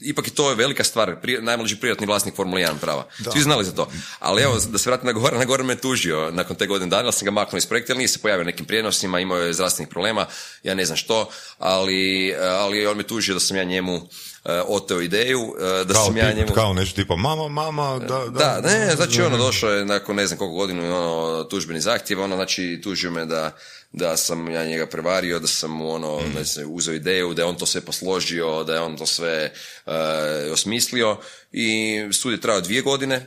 ipak je to velika stvar, pri, najmlađi privatni vlasnik Formula 1 prava. Svi znali za to. Ali evo, da se vratim na Goran, na Goran me tužio nakon te godine dana, sam ga maknuo iz projekta, nije se pojavio nekim prijenosima, imao je zdravstvenih problema, ja ne znam što, ali, ali on me tužio da sam ja njemu e, oteo ideju, e, da Kao, sam ja tip- njemu... kao nešto tipa, mama, mama, da, Da, ne, znači ono došao je nakon ne znam koliko godinu ono tužbeni zahtjev, ono znači tužio me da da sam ja njega prevario, da sam mu ono, da se uzeo ideju, da je on to sve posložio, da je on to sve e, osmislio i sud je trajao dvije godine,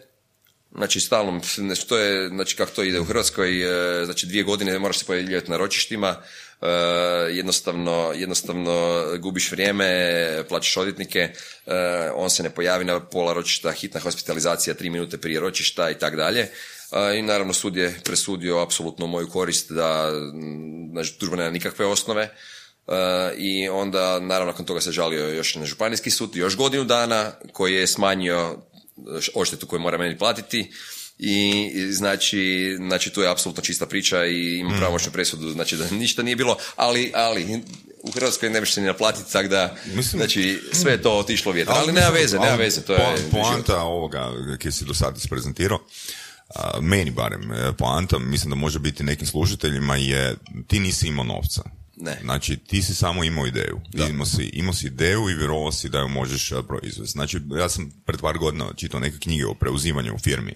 Znači, stalno, to je, znači, kako to ide u Hrvatskoj, znači, dvije godine moraš se pojavljivati na ročištima, e, jednostavno, jednostavno gubiš vrijeme, plaćaš odvjetnike, e, on se ne pojavi na pola ročišta, hitna hospitalizacija tri minute prije ročišta i tak dalje. E, I naravno sud je presudio apsolutno moju korist da znači, tužba nema nikakve osnove. I onda, naravno, nakon toga se žalio još na županijski sud, još godinu dana, koji je smanjio odštetu koju mora meni platiti i i znači, znači tu je apsolutno čista priča i ima pravomoćnu presudu, znači da <laughs> ništa nije bilo, ali, ali u Hrvatskoj ne možeš se ni naplatiti, tako da, Mislim- znači sve je to otišlo vjetar, ali, mislim, nema veze, nema ali veze, to je po- Poanta ovoga koji si do sada isprezentirao, meni barem, e, poanta, mislim da može biti nekim slušateljima je, ti nisi imao novca. Ne. Znači, ti si samo imao ideju. Imao si, imao si ideju i vjerovao si da ju možeš a, proizvesti. Znači, ja sam pred par godina čitao neke knjige o preuzimanju u firmi.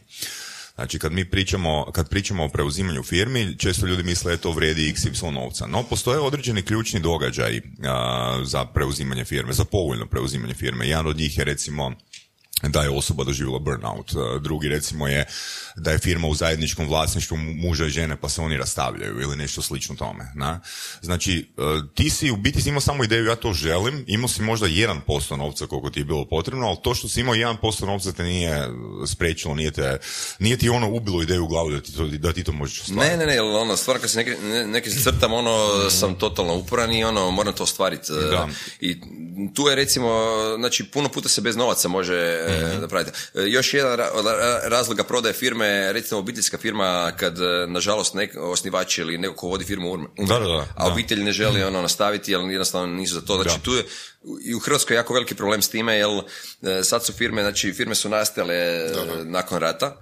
Znači, kad mi pričamo, kad pričamo o preuzimanju firmi, često ljudi misle to vrijedi XY novca. No, postoje određeni ključni događaj a, za preuzimanje firme, za povoljno preuzimanje firme. Jedan od njih je recimo da je osoba doživjela burnout. Drugi recimo je da je firma u zajedničkom vlasništvu mu- muža i žene pa se oni rastavljaju ili nešto slično tome. Na? Znači, e, ti si u biti imao samo ideju ja to želim, imao si možda 1% novca koliko ti je bilo potrebno, ali to što si imao 1% novca te nije spriječilo, nije, te, nije ti ono ubilo ideju u glavu da ti to, da ti to možeš ostvariti. Ne, ne, ne, ono, stvarno kad se neke, ne- neke crtam, ono, sam totalno uporan i ono, moram to ostvariti. e, Da. I tu je recimo, znači, puno puta se bez novaca može e, napraviti. Još jedan od razloga prodaje firme, recimo obiteljska firma, kad, e, nažalost, nek, osnivač ili neko ko vodi firmu umre, Da, da, da, a da. obitelj ne želi ono nastaviti, jer jednostavno nisu za to. Znači, tu je i u Hrvatskoj jako veliki problem s time, jer e, sad su firme, znači, firme su nastale e, nakon rata,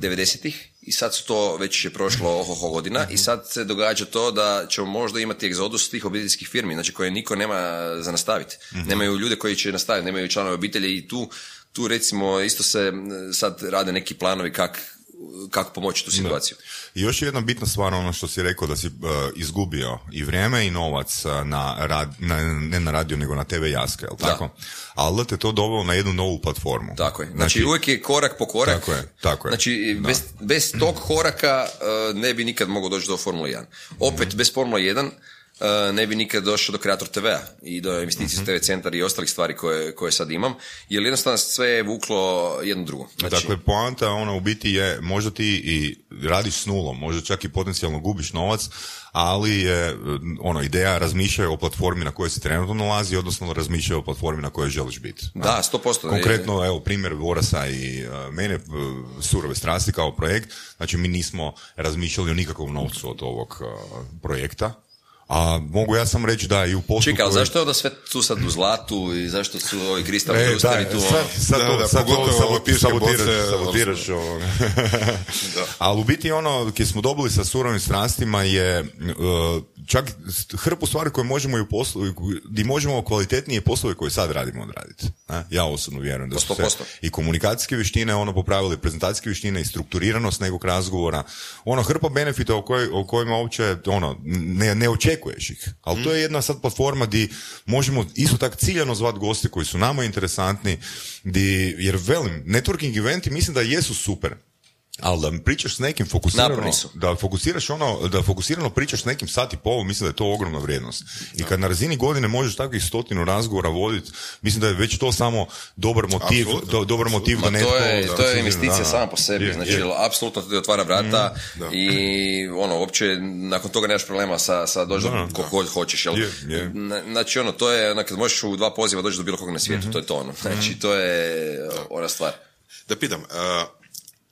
90-ih i sad su to već je prošlo ohoho godina i sad se događa to da ćemo možda imati egzodus tih obiteljskih firmi, znači koje niko nema za nastaviti. Nemaju ljude koji će nastaviti, nemaju članove obitelji i tu, tu recimo isto se sad rade neki planovi kak, kako pomoći tu situaciju. I još jedna bitna stvar, ono što si rekao da si uh, izgubio i vrijeme i novac uh, na, rad, na, ne na radio, nego na TV Jaske, jel Da. tako? Ali da te to dovelo na jednu novu platformu. Tako je. Znači, uvijek je korak po korak. Tako je, tako je. Znači, bez, bez tog koraka uh, ne bi nikad mogao doći do Formule 1. Opet, bez Formule 1 uh, ne bi nikad došao do Kreator TV-a i do investicijskog TV centar i ostalih stvari koje, koje sad imam, jer jednostavno sve je vuklo jedno drugo. Znači, Dakle, poanta ona u biti je, možda ti i radiš s nulom, možda čak i potencijalno gubiš novac, ali je ono, ideja razmišljaju o platformi na kojoj se trenutno nalazi, odnosno razmišljaju o platformi na kojoj želiš biti. da, 100%. Konkretno, evo, primjer Vorasa i uh, mene, Surove strasti kao projekt, znači mi nismo razmišljali o nikakvom novcu od ovog projekta, a mogu ja sam reći da i u postupku... Čekaj, ali zašto je onda sve tu sad u zlatu i zašto su ovi kristalni E, ljustari da, tu? sad, ono? sad, Da, to, da, sad to pogotovo sabotiraš, boce, sabotiraš ovoga. <laughs> Ali u biti ono, kad smo dobili sa surovim strastima je uh, čak hrpu stvari koje možemo i u poslu, gdje možemo kvalitetnije poslove koje sad radimo odraditi. Ja osobno vjerujem da su se 100%. i komunikacijske vještine ono popravili, prezentacijske vještine i strukturiranost nekog razgovora. Ono, hrpa benefita o, koj, o kojima uopće ono, ne, ne očekuješ ih. Ali to je jedna sad platforma di možemo isto tak ciljano zvat goste koji su nama interesantni, di, jer velim, networking eventi mislim da jesu super. Ali da pričaš s nekim fokusirano, da fokusiraš ono, da fokusirano pričaš s nekim sat i pol, mislim da je to ogromna vrijednost. I kad na razini godine možeš takvih stotinu razgovora voditi, mislim da je već to samo dobar motiv, do- dobar motiv da netko... to je, da, to je investicija da. sama po sebi, Je, znači je. Mhm, apsolutno ti otvara vrata i ono, uopće nakon toga nemaš problema sa, sa doći do Da, kog god hoćeš, jel? Je, je. Na- Znači ono, to je, ono, kad možeš u dva poziva doći do bilo koga na svijetu, Mhm. to je to ono, znači to je ona stvar. Da pitam, uh,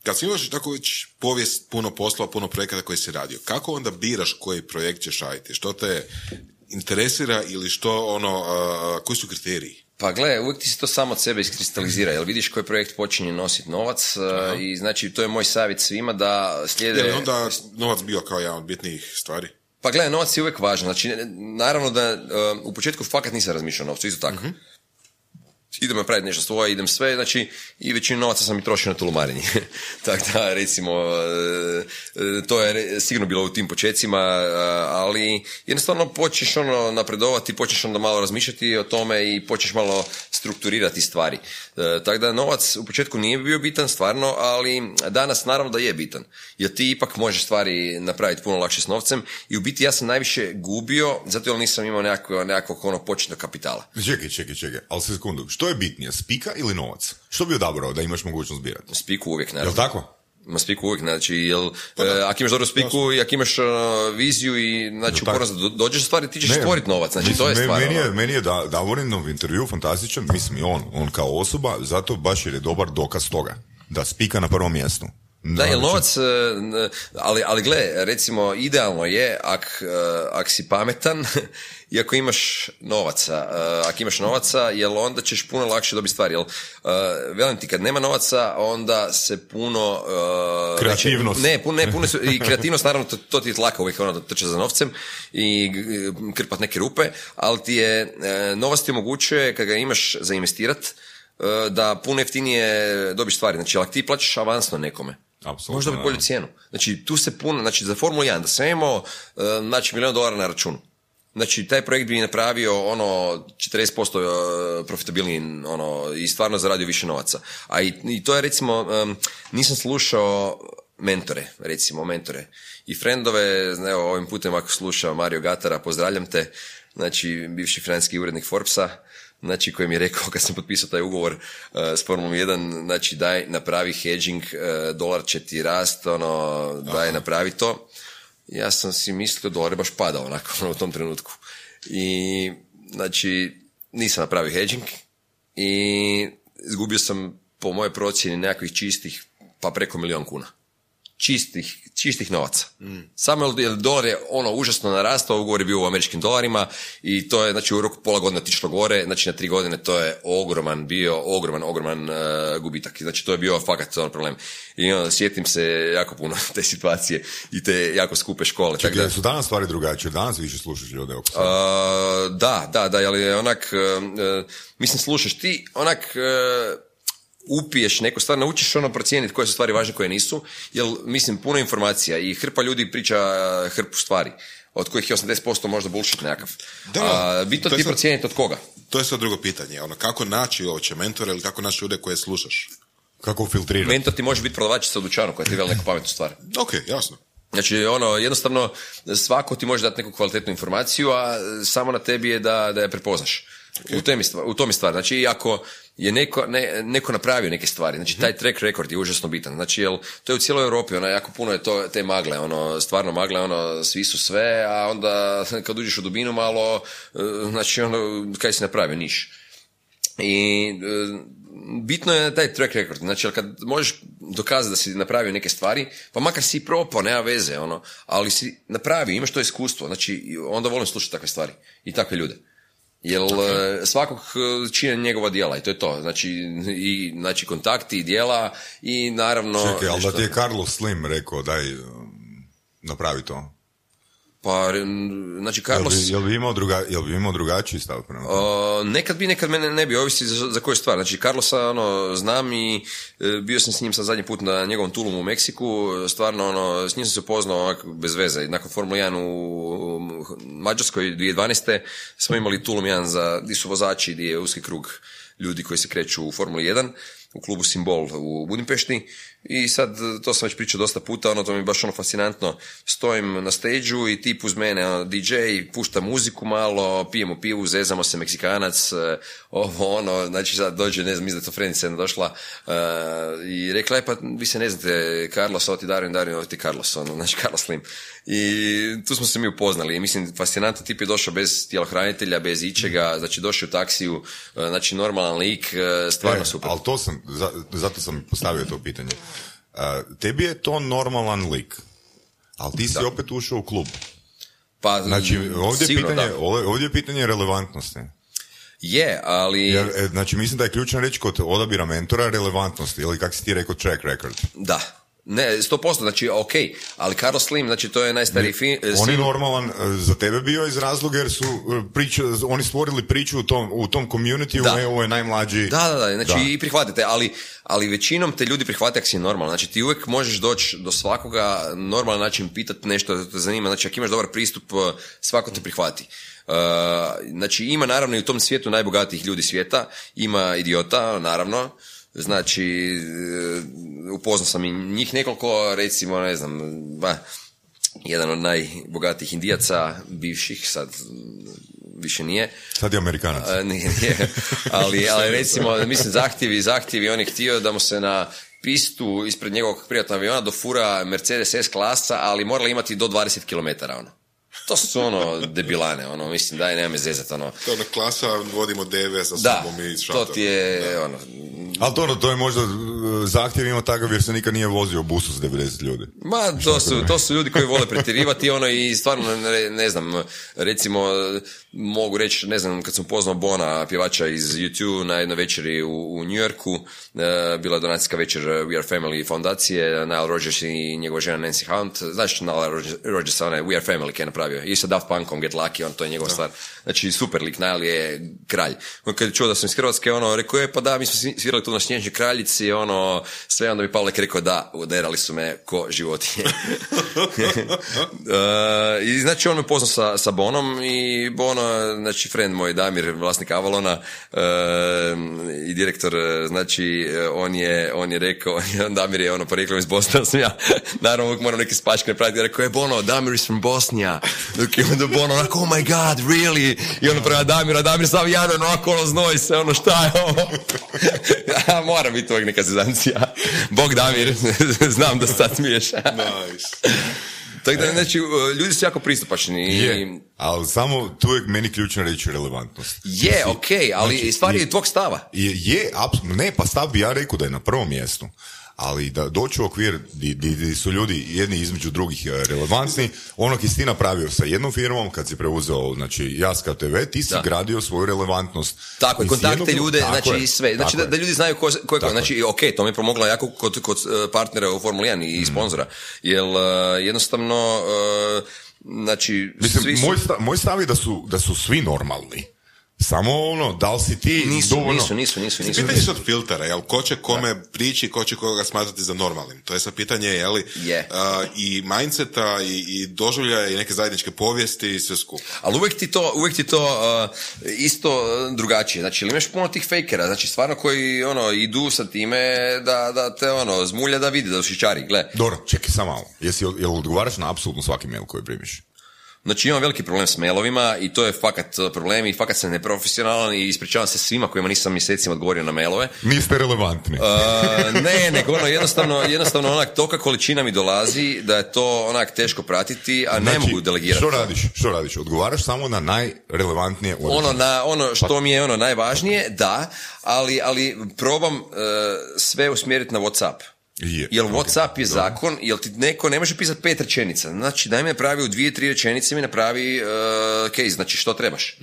kad si imaš tako već povijest, puno poslova, puno projekata koji si radio, kako onda biraš koji projekt ćeš raditi? Što te interesira ili što ono, uh, koji su kriteriji? Pa gle, uvijek ti se to samo od sebe iskristalizira, jer vidiš koji projekt počinje nositi novac uh, i znači to je moj savjet svima da slijede... Je onda novac bio kao jedan od bitnijih stvari? Pa gledaj, novac je uvijek važan. Znači, naravno da uh, u početku fakat nisam razmišljao o novcu, isto tako. Idem napraviti nešto svoje, idem sve, znači i većinu novaca sam i trošio na tulumarenje. <laughs> tako da, recimo, e, e, to je sigurno bilo u tim počecima, e, ali jednostavno počneš ono napredovati, počneš onda malo razmišljati o tome i počneš malo strukturirati stvari. Tako da novac u početku nije bio bitan stvarno, ali danas naravno da je bitan. Jer ti ipak možeš stvari napraviti puno lakše s novcem i u biti ja sam najviše gubio zato jer nisam imao nekakvog, nekakvog ono početnog kapitala. Čekaj, čekaj, čekaj, ali sekundu, što je bitnije, spika ili novac? Što bi odabrao da imaš mogućnost birati? Spiku uvijek, Jel naravno. tako? Ma spiku uvijek, znači, jel, e, ako imaš dobru spiku i ako imaš e, viziju i, znači, do- dođeš do stvari, ti ćeš stvoriti novac, znači, mislim, to je stvar. Meni je, ono. meni je da, Davorinov intervju fantastičan, mislim i on, on kao osoba, zato baš jer je dobar dokaz toga. Da spika na prvom mjestu. Da, jer novac, e, ali, ali gle, recimo, idealno je ak, e, ak si pametan <laughs> i ako imaš novaca, e, ako imaš novaca, jer onda ćeš puno lakše dobiti stvari, jer e, velim ti, kad nema novaca, onda se puno... Kreativnost. Ne, puno, ne, puno su, i kreativnost, naravno, to, to ti je tlaka uvijek, ono, da trče za novcem i krpat neke rupe, ali ti je, novac ti omogućuje, kad ga imaš za investirat, da puno jeftinije dobiš stvari. Znači, ako ti plaćaš avansno nekome, Apsolutno, možda bi bolju cijenu. Znači, tu se puno, znači, za Formulu 1, da sam imao, e, znači, milijon dolara na računu. Znači, taj projekt bi napravio ono 40% e, profitabilniji ono, i stvarno zaradio više novaca. A i, i to je recimo, em, nisam slušao mentore, recimo mentore. I frendove, evo ovim putem ako sluša Mario Gatara, pozdravljam te, znači bivši francuski urednik Forbesa, znači koji mi je rekao kad sam potpisao taj ugovor uh, s Formulom 1, znači daj napravi hedging, uh, dolar će ti rast, ono, daj napravi to. Ja sam si mislio dolar je baš padao onako ono, u tom trenutku. I znači nisam napravio hedging i izgubio sam po moje procjeni nekakvih čistih pa preko milion kuna čistih, čistih novaca. Samo jer dolar je ono užasno narastao, ugovor je bio u američkim dolarima i to je znači u roku pola godine otišlo gore, znači na tri godine to je ogroman bio, ogroman, ogroman e, gubitak. Znači to je bio fakat on problem. I onda sjetim se jako puno <laughs> te situacije i te jako skupe škole. tako da- Čekaj, su danas stvari drugačije, danas više slušaš ljude oko a, da, da, da, ali onak, e, mislim, slušaš ti, onak, upiješ neku stvar, naučiš ono procijeniti koje su stvari važne, koje nisu, jer, mislim, puno informacija i hrpa ljudi priča e, hrpu stvari, od kojih je 80% možda bullshit nekakav. Da, A, bitno ti sad- procijeniti od koga. To je sad drugo pitanje. Ono, kako naći uopće mentore ili kako naći ljude koje slušaš? Kako filtrirati? Mentor ti može biti prodavačica u dućanu koja ti veli neku pametnu stvar. Ok, jasno. Znači, ono, jednostavno, svako ti može dati neku kvalitetnu informaciju, a samo na tebi je da, da je prepoznaš. U, tem je stvar, u tom je stvar. Znači, i ako je neko, ne, neko napravio neke stvari, znači taj track record je užasno bitan. Znači, jel, to je u cijeloj Europi, ono, jako puno je to, te magle, ono, stvarno magle, ono, svi su sve, a onda <laughs> kad uđeš u dubinu malo, eh, znači, ono, kaj si napravio, niš. I e, bitno je taj track record. Znači, kad možeš dokazati da si napravio neke stvari, pa makar si i propao, nema veze, ono, ali si napravio, imaš to iskustvo. Znači, onda volim slušati takve stvari i takve ljude. Jer e, svakog e, čine njegova djela i to je to. Znači, i, znači kontakti i djela i naravno... Čekaj, ali da ti je Carlos Slim rekao, daj, um, napravi to. Pa, znači, Jel Carlos... bi, jel bi imao, druga, jel bi imao drugačiji stav prema? Uh, nekad bi, nekad mene ne bi, ovisi za, za koju stvar. Znači, Carlosa ono, znam i e, bio sam s njim sad zadnji put na njegovom Tulumu u Meksiku, stvarno, ono, s njim sam se upoznao ovako bez veze. Nakon Formula 1 u, Mađarskoj 2012. smo imali Tulum 1 za, di su vozači, di je uski krug ljudi koji se kreću u Formuli 1 u klubu Simbol u Budimpešti i sad to sam već pričao dosta puta, ono to mi je baš ono fascinantno. Stojim na stage i tip uz mene ono, DJ, pušta muziku malo, pijemo pivu, zezamo se Meksikanac, eh, ovo ono, znači sad dođe, ne znam, mislim došla eh, i rekla je pa vi se ne znate Carlos, ovo ti Darin, Darin, ovo ti Carlos, ono, <laughs> znači Carlos Slim. I tu smo se mi upoznali i mislim fascinantan tip je došao bez tjelohranitelja, bez ičega, znači došao u taksiju, eh, znači normalan lik, eh, stvarno E, super. Ali to sam, za- zato sam postavio to pitanje. A, tebi je to normalan lik, ali ti si opet ušao u klub. Pa, Znači, ovdje je, sigurno pitanje, da. ovdje je pitanje relevantnosti. Je, ali... Jer, e, znači, mislim da je ključna reč kod odabira mentora relevantnosti, ili kako si ti rekao, track record. Da. Ne, sto posto, znači, ok, ali Carlos Slim, znači, to je najstariji fi, On je normalan e, za tebe bio iz razloga jer su e, priča, oni stvorili priču u tom, u tom community, Da. ovo je najmlađi. Da, da, da, znači Da. i prihvatite, ali, ali većinom te ljudi prihvate ako si normalan. Znači ti uvijek možeš doći do svakoga normalan način pitati nešto da te zanima. Znači ako imaš dobar pristup, eh, svako te prihvati. Uh, znači ima naravno i u tom svijetu najbogatijih ljudi svijeta, ima idiota, naravno, znači eh, upoznao sam i njih nekoliko, recimo, ne znam, ba, jedan od najbogatijih indijaca, bivših, sad više nije, Sad je Amerikanac. a, nije, nije. Ali, <laughs> ali recimo, mislim, zahtjevi, zahtjevi, on je htio da mu se na pistu ispred njegovog privatnog aviona dofura Mercedes S klasa, ali morala imati do 20 km, ono. To su ono debilane, ono, mislim, daj, nema me zezat, ono. To je ona klasa, vodimo deve za Da, sobom i to šator. ti je, ono, Ali to, to je možda e, zahtjev ima takav jer se nikad nije vozio busu s 90 ljudi. Ma, to su, to su ljudi koji vole pretjerivati ono i stvarno, ne, ne znam, recimo, mogu reći, ne znam, kad sam poznao Bona, pjevača iz YouTube na jednoj večeri u, u New Yorku, e, bila je donacijska večer We Are Family fondacije, Nile Rodgers i njegova žena Nancy Hunt, znaš Nile Rodgers- onaj We Are Family je napravio, i sa Daft Punkom Get Lucky, on to je njegova stvar, znači super lik, Nile je kralj. On kad je čuo da sam iz Hrvatske, ono, rekao je, pa da, mi smo svi- svirali tu na Snježnoj kraljici, ono, sve, onda bi Pavlek rekao, da, uderali su me ko životinje. <laughs> E, I znači on me poznao sa, sa Bonom i Bono, znači friend moj Damir, vlasnik Avalona e, i direktor, znači on je, on je rekao, <laughs> Damir je ono porijeklom iz Bosne, sam ja, <laughs> naravno uvijek moram neki spačke napraviti, rekao je Bono, Damir is from Bosnia, dok je onda Bono onako, oh my god, really, i ono prema Damira, Damir sam jadan, onako ono znoj se, ono šta je ovo, <laughs> mora biti uvijek neka zezancija, Bog Damir, <laughs> znam da se sad smiješ. Nice. Tako da, znači, ljudi su jako pristupačni. Je, ali samo tu je meni ključno reći relevantnost. Je, ok, ali Znači, stvar je je- tvog stava. Je, je apsolutno, ne, pa stav bi ja rekao da je na prvom mjestu. Ali da doći u okvir di, di, di su ljudi jedni između drugih e, relevantni, ono ki si ti napravio sa jednom firmom, kad si preuzeo, znači, Jaska TV, ti si Da. gradio svoju relevantnost. Tako, i kontakte jednog- ljude, Tako znači je, i sve. Znači da, da ljudi znaju ko, ko je ko. Znači, ok, to mi je pomoglo jako kod, kod eh, partnera u Formuli 1 Mm. i sponzora. Jer eh, jednostavno, znači, Mislim, svi su... moj, stav, moj stav je da su, da su svi normalni. Samo ono, da li si ti Nisu, dovoljno... nisu, nisu, nisu, nisu. Pitanje su od filtera, jel? Ko će kome prići, ko će koga smatrati za normalnim? To je sad pitanje, je li? Je. a, I mindseta, i, i doživljaja, i neke zajedničke povijesti, i sve skupa. Ali uvijek ti to, uvijek ti to uh, isto uh, drugačije. Znači, ili imaš puno tih fejkera, znači stvarno koji ono, idu sa time da, da te ono, zmulja da vidi, da ušičari, gle. Dobro, čekaj samo malo. Jesi, jel odgovaraš na apsolutno svaki mail koji primiš? Znači imam veliki problem s mailovima i to je fakat uh, problem i fakat sam neprofesionalan i ispričavam se svima kojima nisam mjesecima odgovorio na mailove. Niste relevantni. Uh, ne, nego ono, jednostavno, jednostavno onak tolika količina mi dolazi da je to onak teško pratiti, a ne Znači, mogu delegirati. Što radiš? Što radiš? Odgovaraš samo na najrelevantnije odgovore. Ono, na, ono što mi je ono najvažnije, da, ali, ali probam uh, sve usmjeriti na Whatsapp. Je, ok, Whatsapp je zakon, jer ti neko ne može pisati pet rečenica. Znači, daj mi napravi u dvije, tri rečenice mi napravi uh, case, znači što trebaš.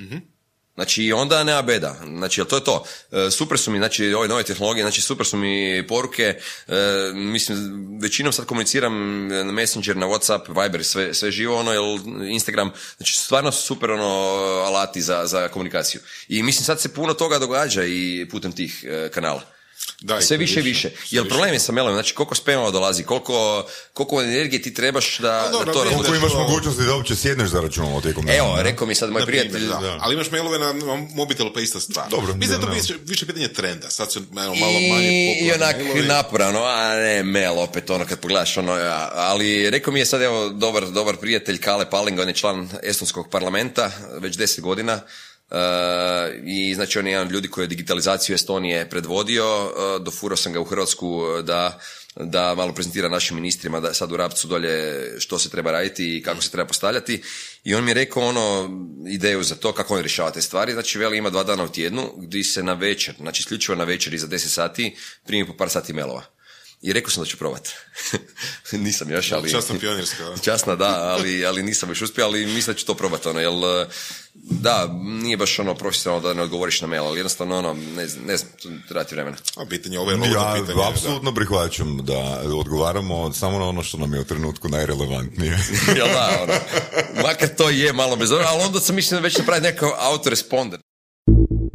Znači, i onda nema beda. Znači, jel to je to. E, super su mi, znači, ove nove tehnologije, znači, super su mi poruke. E, mislim, većinom sad komuniciram na Messenger, na Whatsapp, Viber, sve, sve živo, ono, jel, Instagram. Znači, stvarno su super, ono, alati za, za komunikaciju. I mislim, sad se puno toga događa i putem tih kanala. Da, sve više i više, više. Jer problem je sa mailovima, znači koliko spamova dolazi, koliko, koliko energije ti trebaš da, A dobro, da to razvučeš. Koliko imaš mogućnosti da uopće sjedneš za računalo tijekom dana? Evo, rekao mi sad moj primjer, prijatelj, da. da. Ali imaš mailove na mobitelu pa ista stvar. Dobro, Mislim da to više, više pitanje trenda. Sad su evo, malo manje I, onak mailovi. naporano, a ne, mail opet ono kad pogledaš ono, ja, ali rekao mi je sad evo dobar, dobar prijatelj Kale Paling, on je član Estonskog parlamenta već deset godina i znači on je jedan od ljudi koji je digitalizaciju Estonije predvodio, uh, dofurao sam ga u Hrvatsku uh, da da malo prezentira našim ministrima da sad u Rapcu dolje što se treba raditi i kako se treba postavljati i on mi je rekao ono ideju za to kako on rješava te stvari, znači veli ima dva dana u tjednu gdje se na večer, znači isključivo na večer iza 10 sati primi po par sati mailova. I rekao sam da ću probat. <laughs> nisam još, ali... Časna pionirska. <laughs> Časna, da, ali, ali nisam još uspio, ali mislim da ću to probati, ono, jel, da, nije baš ono profesionalno da ne odgovoriš na mail, ali jednostavno, ono, ne, znam, ne znam, to treba ti vremena. A pitanje, ovo je Ja pitanje. da. apsolutno prihvaćam da odgovaramo samo na ono što nam je u trenutku najrelevantnije. <laughs> jel da, ono, makar to je malo bez ali onda sam mislim da već napraviti nekakav autoresponder.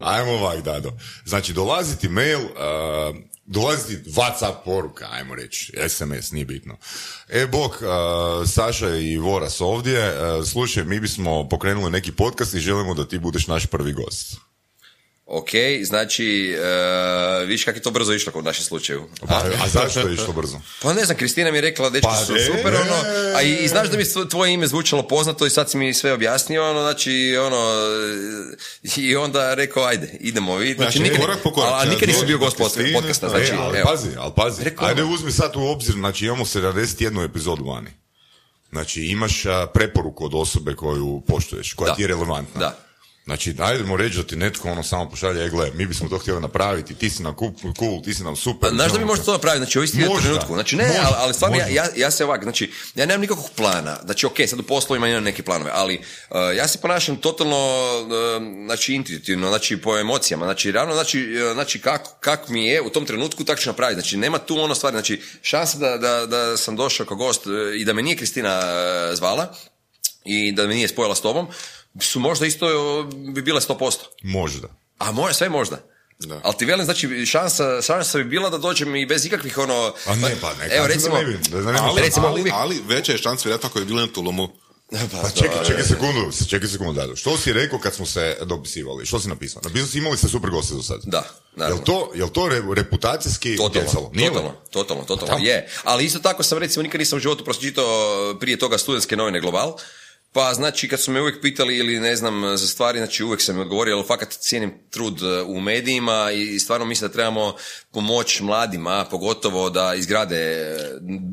Ajmo ovak, Dado. Znači, dolaziti mail, uh, dolaziti WhatsApp poruka, ajmo reći, SMS, nije bitno. E, bok, uh, Saša i Voras ovdje, uh, slušaj, mi bismo pokrenuli neki podcast i želimo da ti budeš naš prvi gost. Ok, znači, uh, viš kako je to brzo išlo kod našem slučaju. Pa, a zašto je išlo brzo? Pa ne znam, Kristina mi je rekla, dečki Pa su super, ono, a i, i znaš da mi tvoje ime zvučalo poznato i sad si mi sve objasnio, ono, znači, ono, i onda rekao, ajde, idemo vidjeti. Znači, Znači, nikad, korak po korak, a, a nikad nisi bio gost Kristine, podcasta, znači, e, ali evo. pazi, ali pazi. Rekao Ajde ono. uzmi sad u obzir, znači imamo 71 epizodu vani. Znači imaš a, preporuku od osobe koju poštuješ, koja Da. ti je relevantna. Da. Znači, ajdemo reći da ti netko ono samo pošalje, e, gle, mi bismo to htjeli napraviti, ti si nam cool, ti si nam super. Pa, znaš da mi možeš to napraviti, znači ovisti u trenutku. Znači ne, Možda. ali, ali stvarno ja, ja, ja se ovak, znači ja nemam nikakvog plana. Znači ok, sad u poslovima imam neke planove, ali uh, ja se ponašam totalno uh, znači intuitivno, znači po emocijama, znači ravno znači, uh, znači kako kak mi je u tom trenutku tako ću napraviti. Znači nema tu ono stvari, znači šansa da, da, da sam došao kao gost uh, i da me nije Kristina uh, zvala i da me nije spojila s tobom, su možda isto bi bile 100%. Možda. A može, sve možda. Da. Ali ti velim, znači, šansa, šansa bi bila da dođem i bez ikakvih ono... A ne, pa ne, Evo, recimo, da ne bi, da ne Ali, recimo, ali, uvijek- ali veća je šansa vjerojatno ako je bilo na Tulumu. Pa čekaj, čekaj sekundu, čekaj sekundu, Dado. Što si rekao kad smo se dopisivali? Što si napisao? Napisao si imali ste super goste do sad. Da, naravno. Jel to, jel to re- reputacijski Totalno, utjecalo? Nije li? totalno, totalno, totalno, tamo. je. Ali isto tako sam recimo nikad nisam u životu pročitao prije toga studentske novine Global, pa znači kad su me uvijek pitali ili ne znam za stvari, znači uvijek sam odgovorio, ali fakat cijenim trud e, u medijima i stvarno mislim da trebamo pomoći mladima, pogotovo da izgrade e,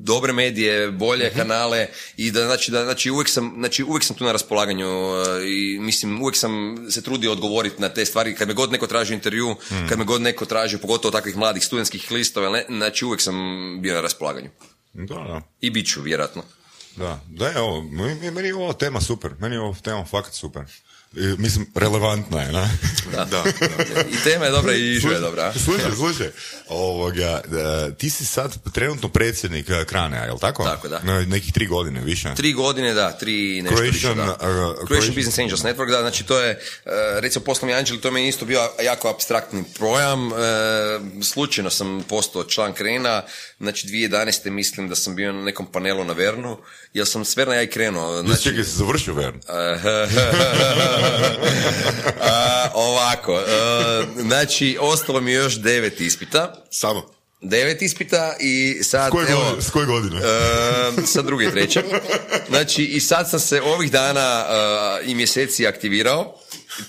dobre medije, bolje kanale i da znači da znači uvijek sam znači uvijek sam tu na raspolaganju e, i mislim uvijek sam se trudio odgovoriti na te stvari kad me god neko traži intervju, kad me god neko traži pogotovo takvih mladih studentskih listova, ne, znači uvijek sam bio na raspolaganju. Da, da. I bit ću, vjerojatno. Da, da je ovo, meni je ova tema super, meni je ova tema fakat super. E, mislim, relevantna je, na? Da. Da, I tema je dobra i živa je dobra. Slušaj, slušaj, ovoga, da, ti si sad trenutno predsjednik eh, Kranea, jel tako? Tako, da. Na nekih tri godine više. Tri godine, da, tri nešto Croatian, više, da. uh, Croatian Croatian- Business Angels Network, da, znači to je, recimo poslovni anđeli, to mi je isto bio jako abstraktni projam, slučajno sam postao član Krena, znači 2011. mislim da sam bio na nekom panelu na Vernu, jer sam s Verna ja i krenuo, Znači, znači, čekaj, si završio Vern? <laughs> <laughs> A, ovako, uh, znači ostalo mi je još devet ispita, samo. devet ispita i sad, S koje, evo, godine, s koje godine? E, sa druge i treće. Znači, i sad sam se ovih dana e, i mjeseci aktivirao,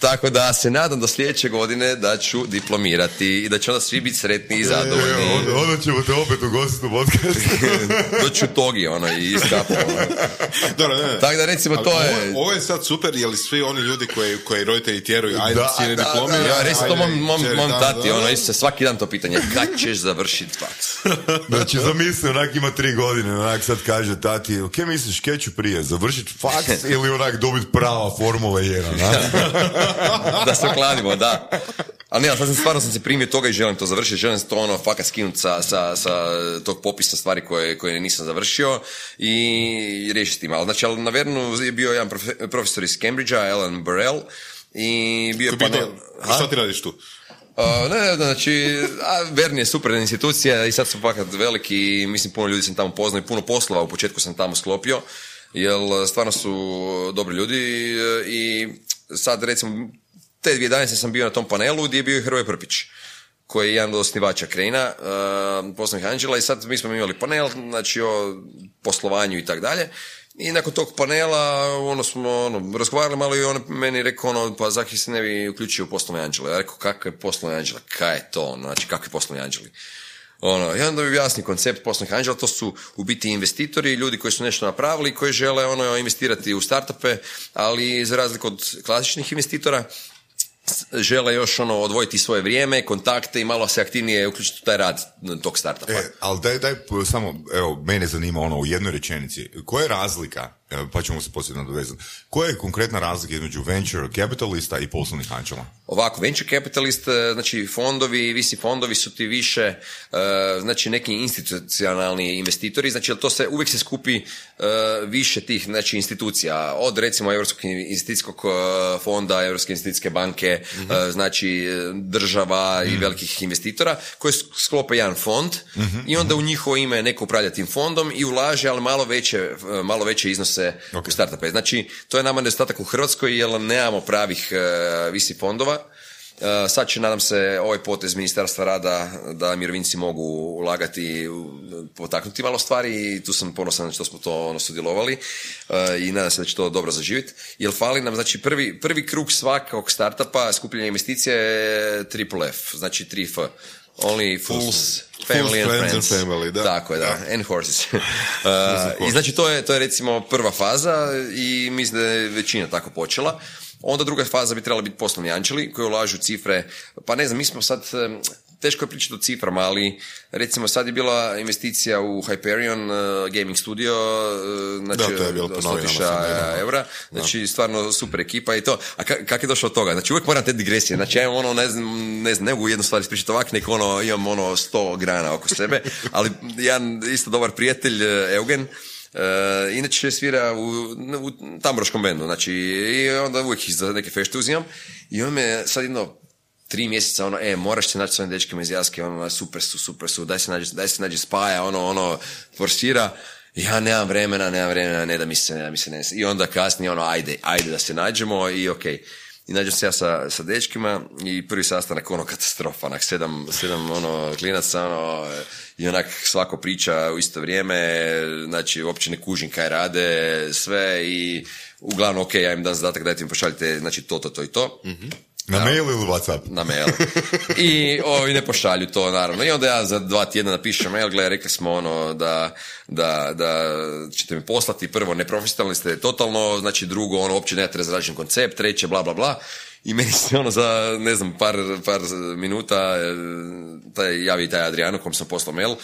tako da se nadam do sljedeće godine da ću diplomirati i da će onda svi biti sretni i E, zadovoljni. onda, onda ćemo te opet ugostiti u podcast. <laughs> Doću togi, ono, i iskapu. Dobro, ne, ne. Tako da, recimo, Ali to ovo, je... ovo je sad super, jer svi oni ljudi koji, koji roditelji tjeraju, ajde, Da, sine da, diplomira, Ja, reci to mom, mom, kćeri, mom da, tati, da. ono, isto se svaki dan to pitanje, kad ćeš završiti faks? <laughs> Znači, zamisli, onak ima tri godine, onak sad kaže tati, ok, misliš, kje ću prije, završiti faks <laughs> ili onak dobiti prava Formula 1, na? <laughs> da se okladimo, da. Ali ne, ali sam stvarno sam se primio toga i želim to završiti, želim to ono fakat skinuti sa, sa, sa tog popisa stvari koje, koje nisam završio i riješiti tim. Ali, znači, ali na Vernu je bio jedan profe- profesor iz Cambridgea, Alan Burrell, i bio je panel... Ha? Šta ti radiš tu? A, ne, ne, znači, a, Vern je super institucija i sad su fakat veliki i mislim puno ljudi sam tamo poznao i puno poslova u početku sam tamo sklopio, jer stvarno su dobri ljudi e, i sad recimo te 2011. sam bio na tom panelu gdje je bio i Hrvoje Prpić koji je jedan od osnivača Krena, uh, poslovnih anđela i sad mi smo imali panel, znači o poslovanju i tako dalje. I nakon tog panela, ono smo, ono, razgovarali malo i on meni rekao, ono, pa zaki se ne bi uključio u poslovne anđele. Ja rekao, kakve poslovne anđele? Kaj je to, ono, znači, kakvi poslovni anđeli? Ono, i onda mi objasni koncept poslovnih anđela, to su u biti investitori, ljudi koji su nešto napravili, koji žele ono, investirati u startupe, ali za razliku od klasičnih investitora, žele još ono odvojiti svoje vrijeme, kontakte i malo se aktivnije uključiti u taj rad tog startupa. E, ali daj, daj, samo, evo, mene zanima ono u jednoj rečenici. Koja je razlika pa ćemo se poslije nadovezati. Koja je konkretna razlika između venture capitalista i poslovnih anđela? Ovako, venture capitalist, e, znači fondovi, visi fondovi su ti više, e, znači neki institucionalni investitori, znači to se uvijek se skupi e, više tih znači institucija, od recimo Europskog investicijskog fonda, Europske investicijske banke, znači država i velikih investitora koji sklope jedan fond i onda u njihovo ime neko upravlja tim fondom i ulaže, ali malo veće, malo veće iznose u startupe. Znači, to je nama nedostatak u Hrvatskoj jer nemamo pravih visi fondova E, sad će, nadam se, ovaj potez Ministarstva rada da mirovinci mogu ulagati, potaknuti malo stvari i tu sam ponosan što smo to ono, sudjelovali e, i nadam se da će to dobro zaživjeti. Jer fali nam, znači, prvi, prvi krug svakog startupa skupljenja investicije je triple F, znači 3F. Only fools, family and friends. And family, da. Tako je, da. And horses. <laughs> uh, I znači to je, to je recimo prva faza i mislim da je većina tako počela. Onda druga faza bi trebala biti poslovni anđeli koji ulažu cifre, pa ne znam, mi smo sad, teško je pričati o ciframa, ali recimo sad je bila investicija u Hyperion uh, Gaming Studio, uh, znači da, to je bilo eura, znači stvarno super ekipa i to. A kak je došlo od toga? Znači uvijek moram te digresije, znači ja ono, ne znam, ne znam, ne mogu jednu stvar ispričati ovak, nek ono, imam ono sto grana oko sebe, ali jedan isto dobar prijatelj, Eugen, Uh, inače svira u, u tamboroškom bendu, znači i onda uvijek za neke fešte uzimam. I on me sad jedno tri mjeseca, ono, e, moraš se naći s ovim dečkima iz Jaske, ono, super su, super su, daj se nađi, daj se nađi spaja, ono, ono, forsira, ja nemam vremena, nemam vremena, ne da mi se, ne da mi se ne. I onda kasnije, ono, ajde, ajde da se nađemo i okej. Okay i nađem se ja sa, sa dečkima i prvi sastanak ono katastrofa, onak sedam, sedam ono klinaca, ono, i onak svako priča u isto vrijeme, znači uopće ne kužim kaj rade, sve i uglavnom ok, ja im dam zadatak dajte mi pošaljite znači to, to, to i to. mm Na mail ili Whatsapp? Na mail. I ovi ne pošalju to, naravno. I onda ja za dva tjedna napišem mail, gle, rekli smo ono da, da, da ćete mi poslati prvo neprofesionalni ste totalno, znači drugo ono uopće nemate razrađen koncept, treće bla bla bla. I meni se ono za, ne znam, par, par minuta e, taj, javi taj Adriano kom sam poslao mail,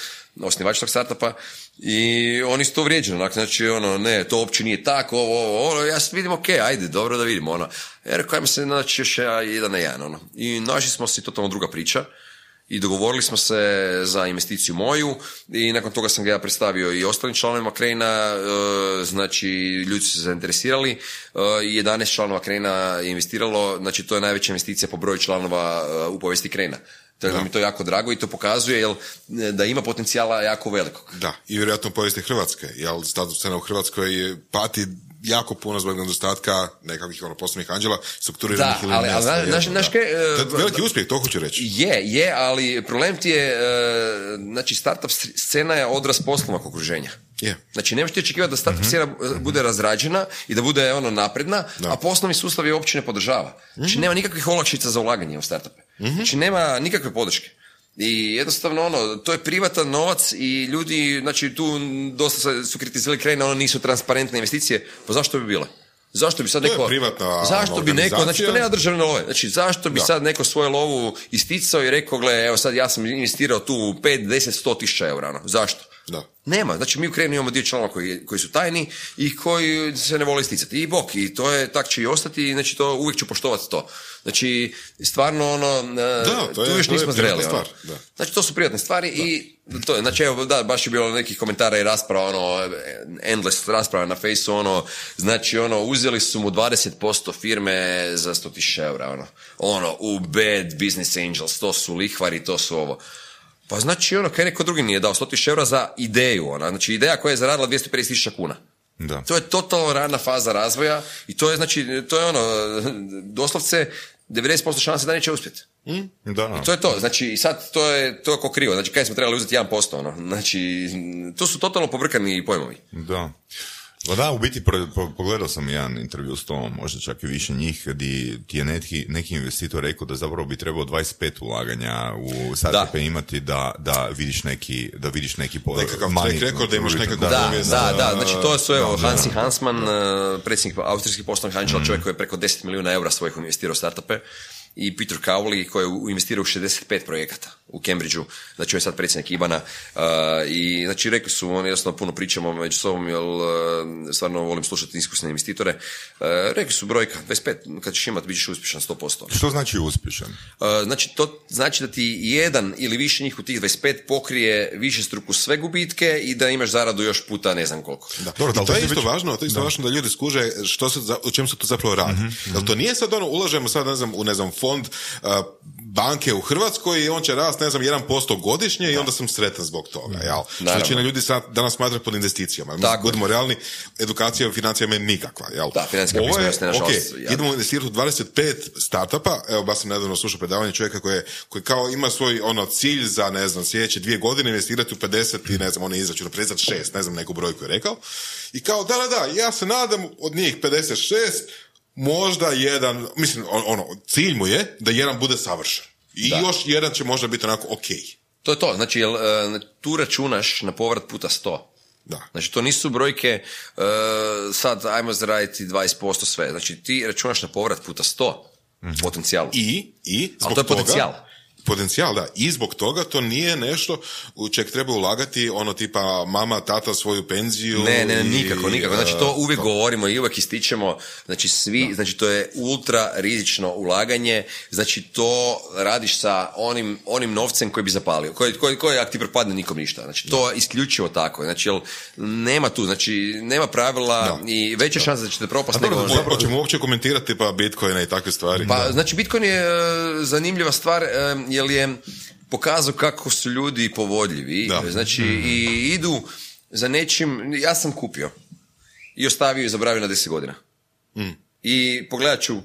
osnivač tog startupa, i oni su to vrijeđeni, onak, znači, ono, ne, to uopće nije tako, ovo, ovo, ono, ja vidim, ok, ajde, dobro da vidimo, ono. Ja rekao, ajmo se naći još jedan na jedan, ono. I našli smo si totalno druga priča i dogovorili smo se za investiciju moju i nakon toga sam ga ja predstavio i ostalim članovima Krejna, e, znači ljudi su se zainteresirali e, i 11 članova Krejna investiralo, znači to je najveća investicija po broju članova e, u povijesti Krejna. Tako da mi to jako drago i to pokazuje jel, da ima potencijala jako velikog. Da, i vjerojatno povijesti Hrvatske, jel status scena u Hrvatskoj pati jako puno zbog nedostatka nekakvih ono poslovnih anđela, strukturiranih da, ali, ali, znaš, znaš, to je veliki uspjeh, to hoću reći. Je, je, ali problem ti je, e, znači startup scena je odraz poslovnog okruženja. Je. Znači, nemaš ti očekivati da startup scena mm-hmm. bude razrađena i da bude ono napredna, a poslovni sustav je uopće ne podržava. Znači, mhm. nema nikakvih olakšica za ulaganje u startupe. Mm Znači, nema nikakve podrške. I jednostavno ono, to je privatan novac i ljudi, znači tu dosta su kritizirali krajine, ono nisu transparentne investicije, pa zašto bi bile? Zašto bi sad neko... zašto bi neko, znači to nema državne love, znači zašto bi sad neko svoju lovu isticao i rekao, gle, evo sad ja sam investirao tu 5, 10, 100 tisuća eura, ono. zašto? Da. Nema, znači mi u Krenu imamo dio članova koji, koji su tajni i koji se ne vole isticati. I bok, i to je, tak će i ostati, znači to uvijek ću poštovati to. Znači, stvarno ono, e, da, to je, tu još nismo zreli. Ono. Stvar, da. Znači, to su privatne stvari i to je, znači, evo, da, baš je bilo nekih komentara i rasprava, ono, endless rasprava na fejsu, ono, znači, ono, uzeli su mu 20% firme za 100.000 eura, ono, ono, u bad business angels, to su lihvari, to su ovo. Pa znači ono, kaj neko drugi nije dao 100.000 eura za ideju, ona, znači ideja koja je zaradila 250.000 kuna. Da. To je totalno rana faza razvoja i to je znači, to je ono, <laughs> doslovce 90% šanse da neće uspjeti. Mm? Da. I to je to, znači sad to je to ko krivo, znači kaj smo trebali uzeti 1%, ono, znači to su totalno pobrkani pojmovi. Da. Pa da, u biti pogledao sam jedan intervju s tom, možda čak i više njih, gdje ti je neki, neki investitor rekao da zapravo bi trebao 25 ulaganja u startupe imati da, da vidiš neki, da vidiš neki Nekakav rekao da imaš nekakav da, da, da, znači to su evo, Hansi Hansman, eh, predsjednik austrijskih poslovnih anđela, mm. čovjek koji je preko 10 milijuna eura svojih investirao u startupe i Peter Cowley koji je investirao u 65 projekata. U Cambridgeu, znači on je sad predsjednik Ibana uh, i znači rekli su oni, jasno puno pričamo među sobom, jer uh, stvarno volim slušati iskusne investitore, uh, rekli su brojka 25, kad ćeš imati bit ćeš uspješan 100%. Što znači uspješan? Uh, znači to znači da ti jedan ili više njih u tih 25 pokrije više struku sve gubitke i da imaš zaradu još puta ne znam koliko. Da. Dobro, da, to to je isto već- važno, to je isto važno da ljudi skuže što se, o čemu se to zapravo radi. Jel to nije sad ono, ulažemo sad, ne znam, u, ne znam, fond uh, banke u Hrvatskoj i on će rast, ne znam, 1% godišnje i onda sam sretan zbog toga, jel? Što većina ljudi sad, danas smatra pod investicijama. Tako budemo realni, edukacija u financijama je nikakva, jel? Da, financijska Ovo je, pismenost je, nažalost, ok, jadna. idemo investirati u 25 startupa, evo baš sam nedavno slušao predavanje čovjeka koji, je- koji kao ima svoj ono cilj za, ne znam, sljedeće dvije godine investirati u 50 i ne znam, on je izračunao 56, ne znam neku brojku je rekao. I kao, da, da, da, ja se nadam od njih 56, možda jedan, mislim, on- ono, cilj mu je da jedan bude savršen. I Da. još jedan će možda biti onako ok. To je to, znači jel, uh, tu računaš na povrat puta 100. Da. Znači to nisu brojke uh, sad ajmo zaraditi 20% sve, znači ti računaš na povrat puta 100 potencijalu. I, i zbog to je toga, potencijal. Potencijal, da. I zbog toga to nije nešto u čeg treba ulagati ono tipa mama, tata svoju penziju. Ne, ne, i, nikako, nikako. Znači to uh, uvijek govorimo i uvijek ističemo, znači svi, znači to je ultra rizično ulaganje, znači to radiš sa onim, onim novcem koji bi zapalio, koji, koji, koji ako ti propadne nikom ništa. Znači to je isključivo tako, znači jel, nema tu, znači nema pravila Da. i veća šansa da ćete propast A dobro, zapravo ćemo uopće komentirati pa Bitcoina i takve stvari. Pa, znači, Bitcoin je e, zanimljiva stvar, e, jer je pokazao kako su ljudi povodljivi. Da. Znači, i idu za nečim, ja sam kupio i ostavio i zabravio na 10 godina. I pogledat ću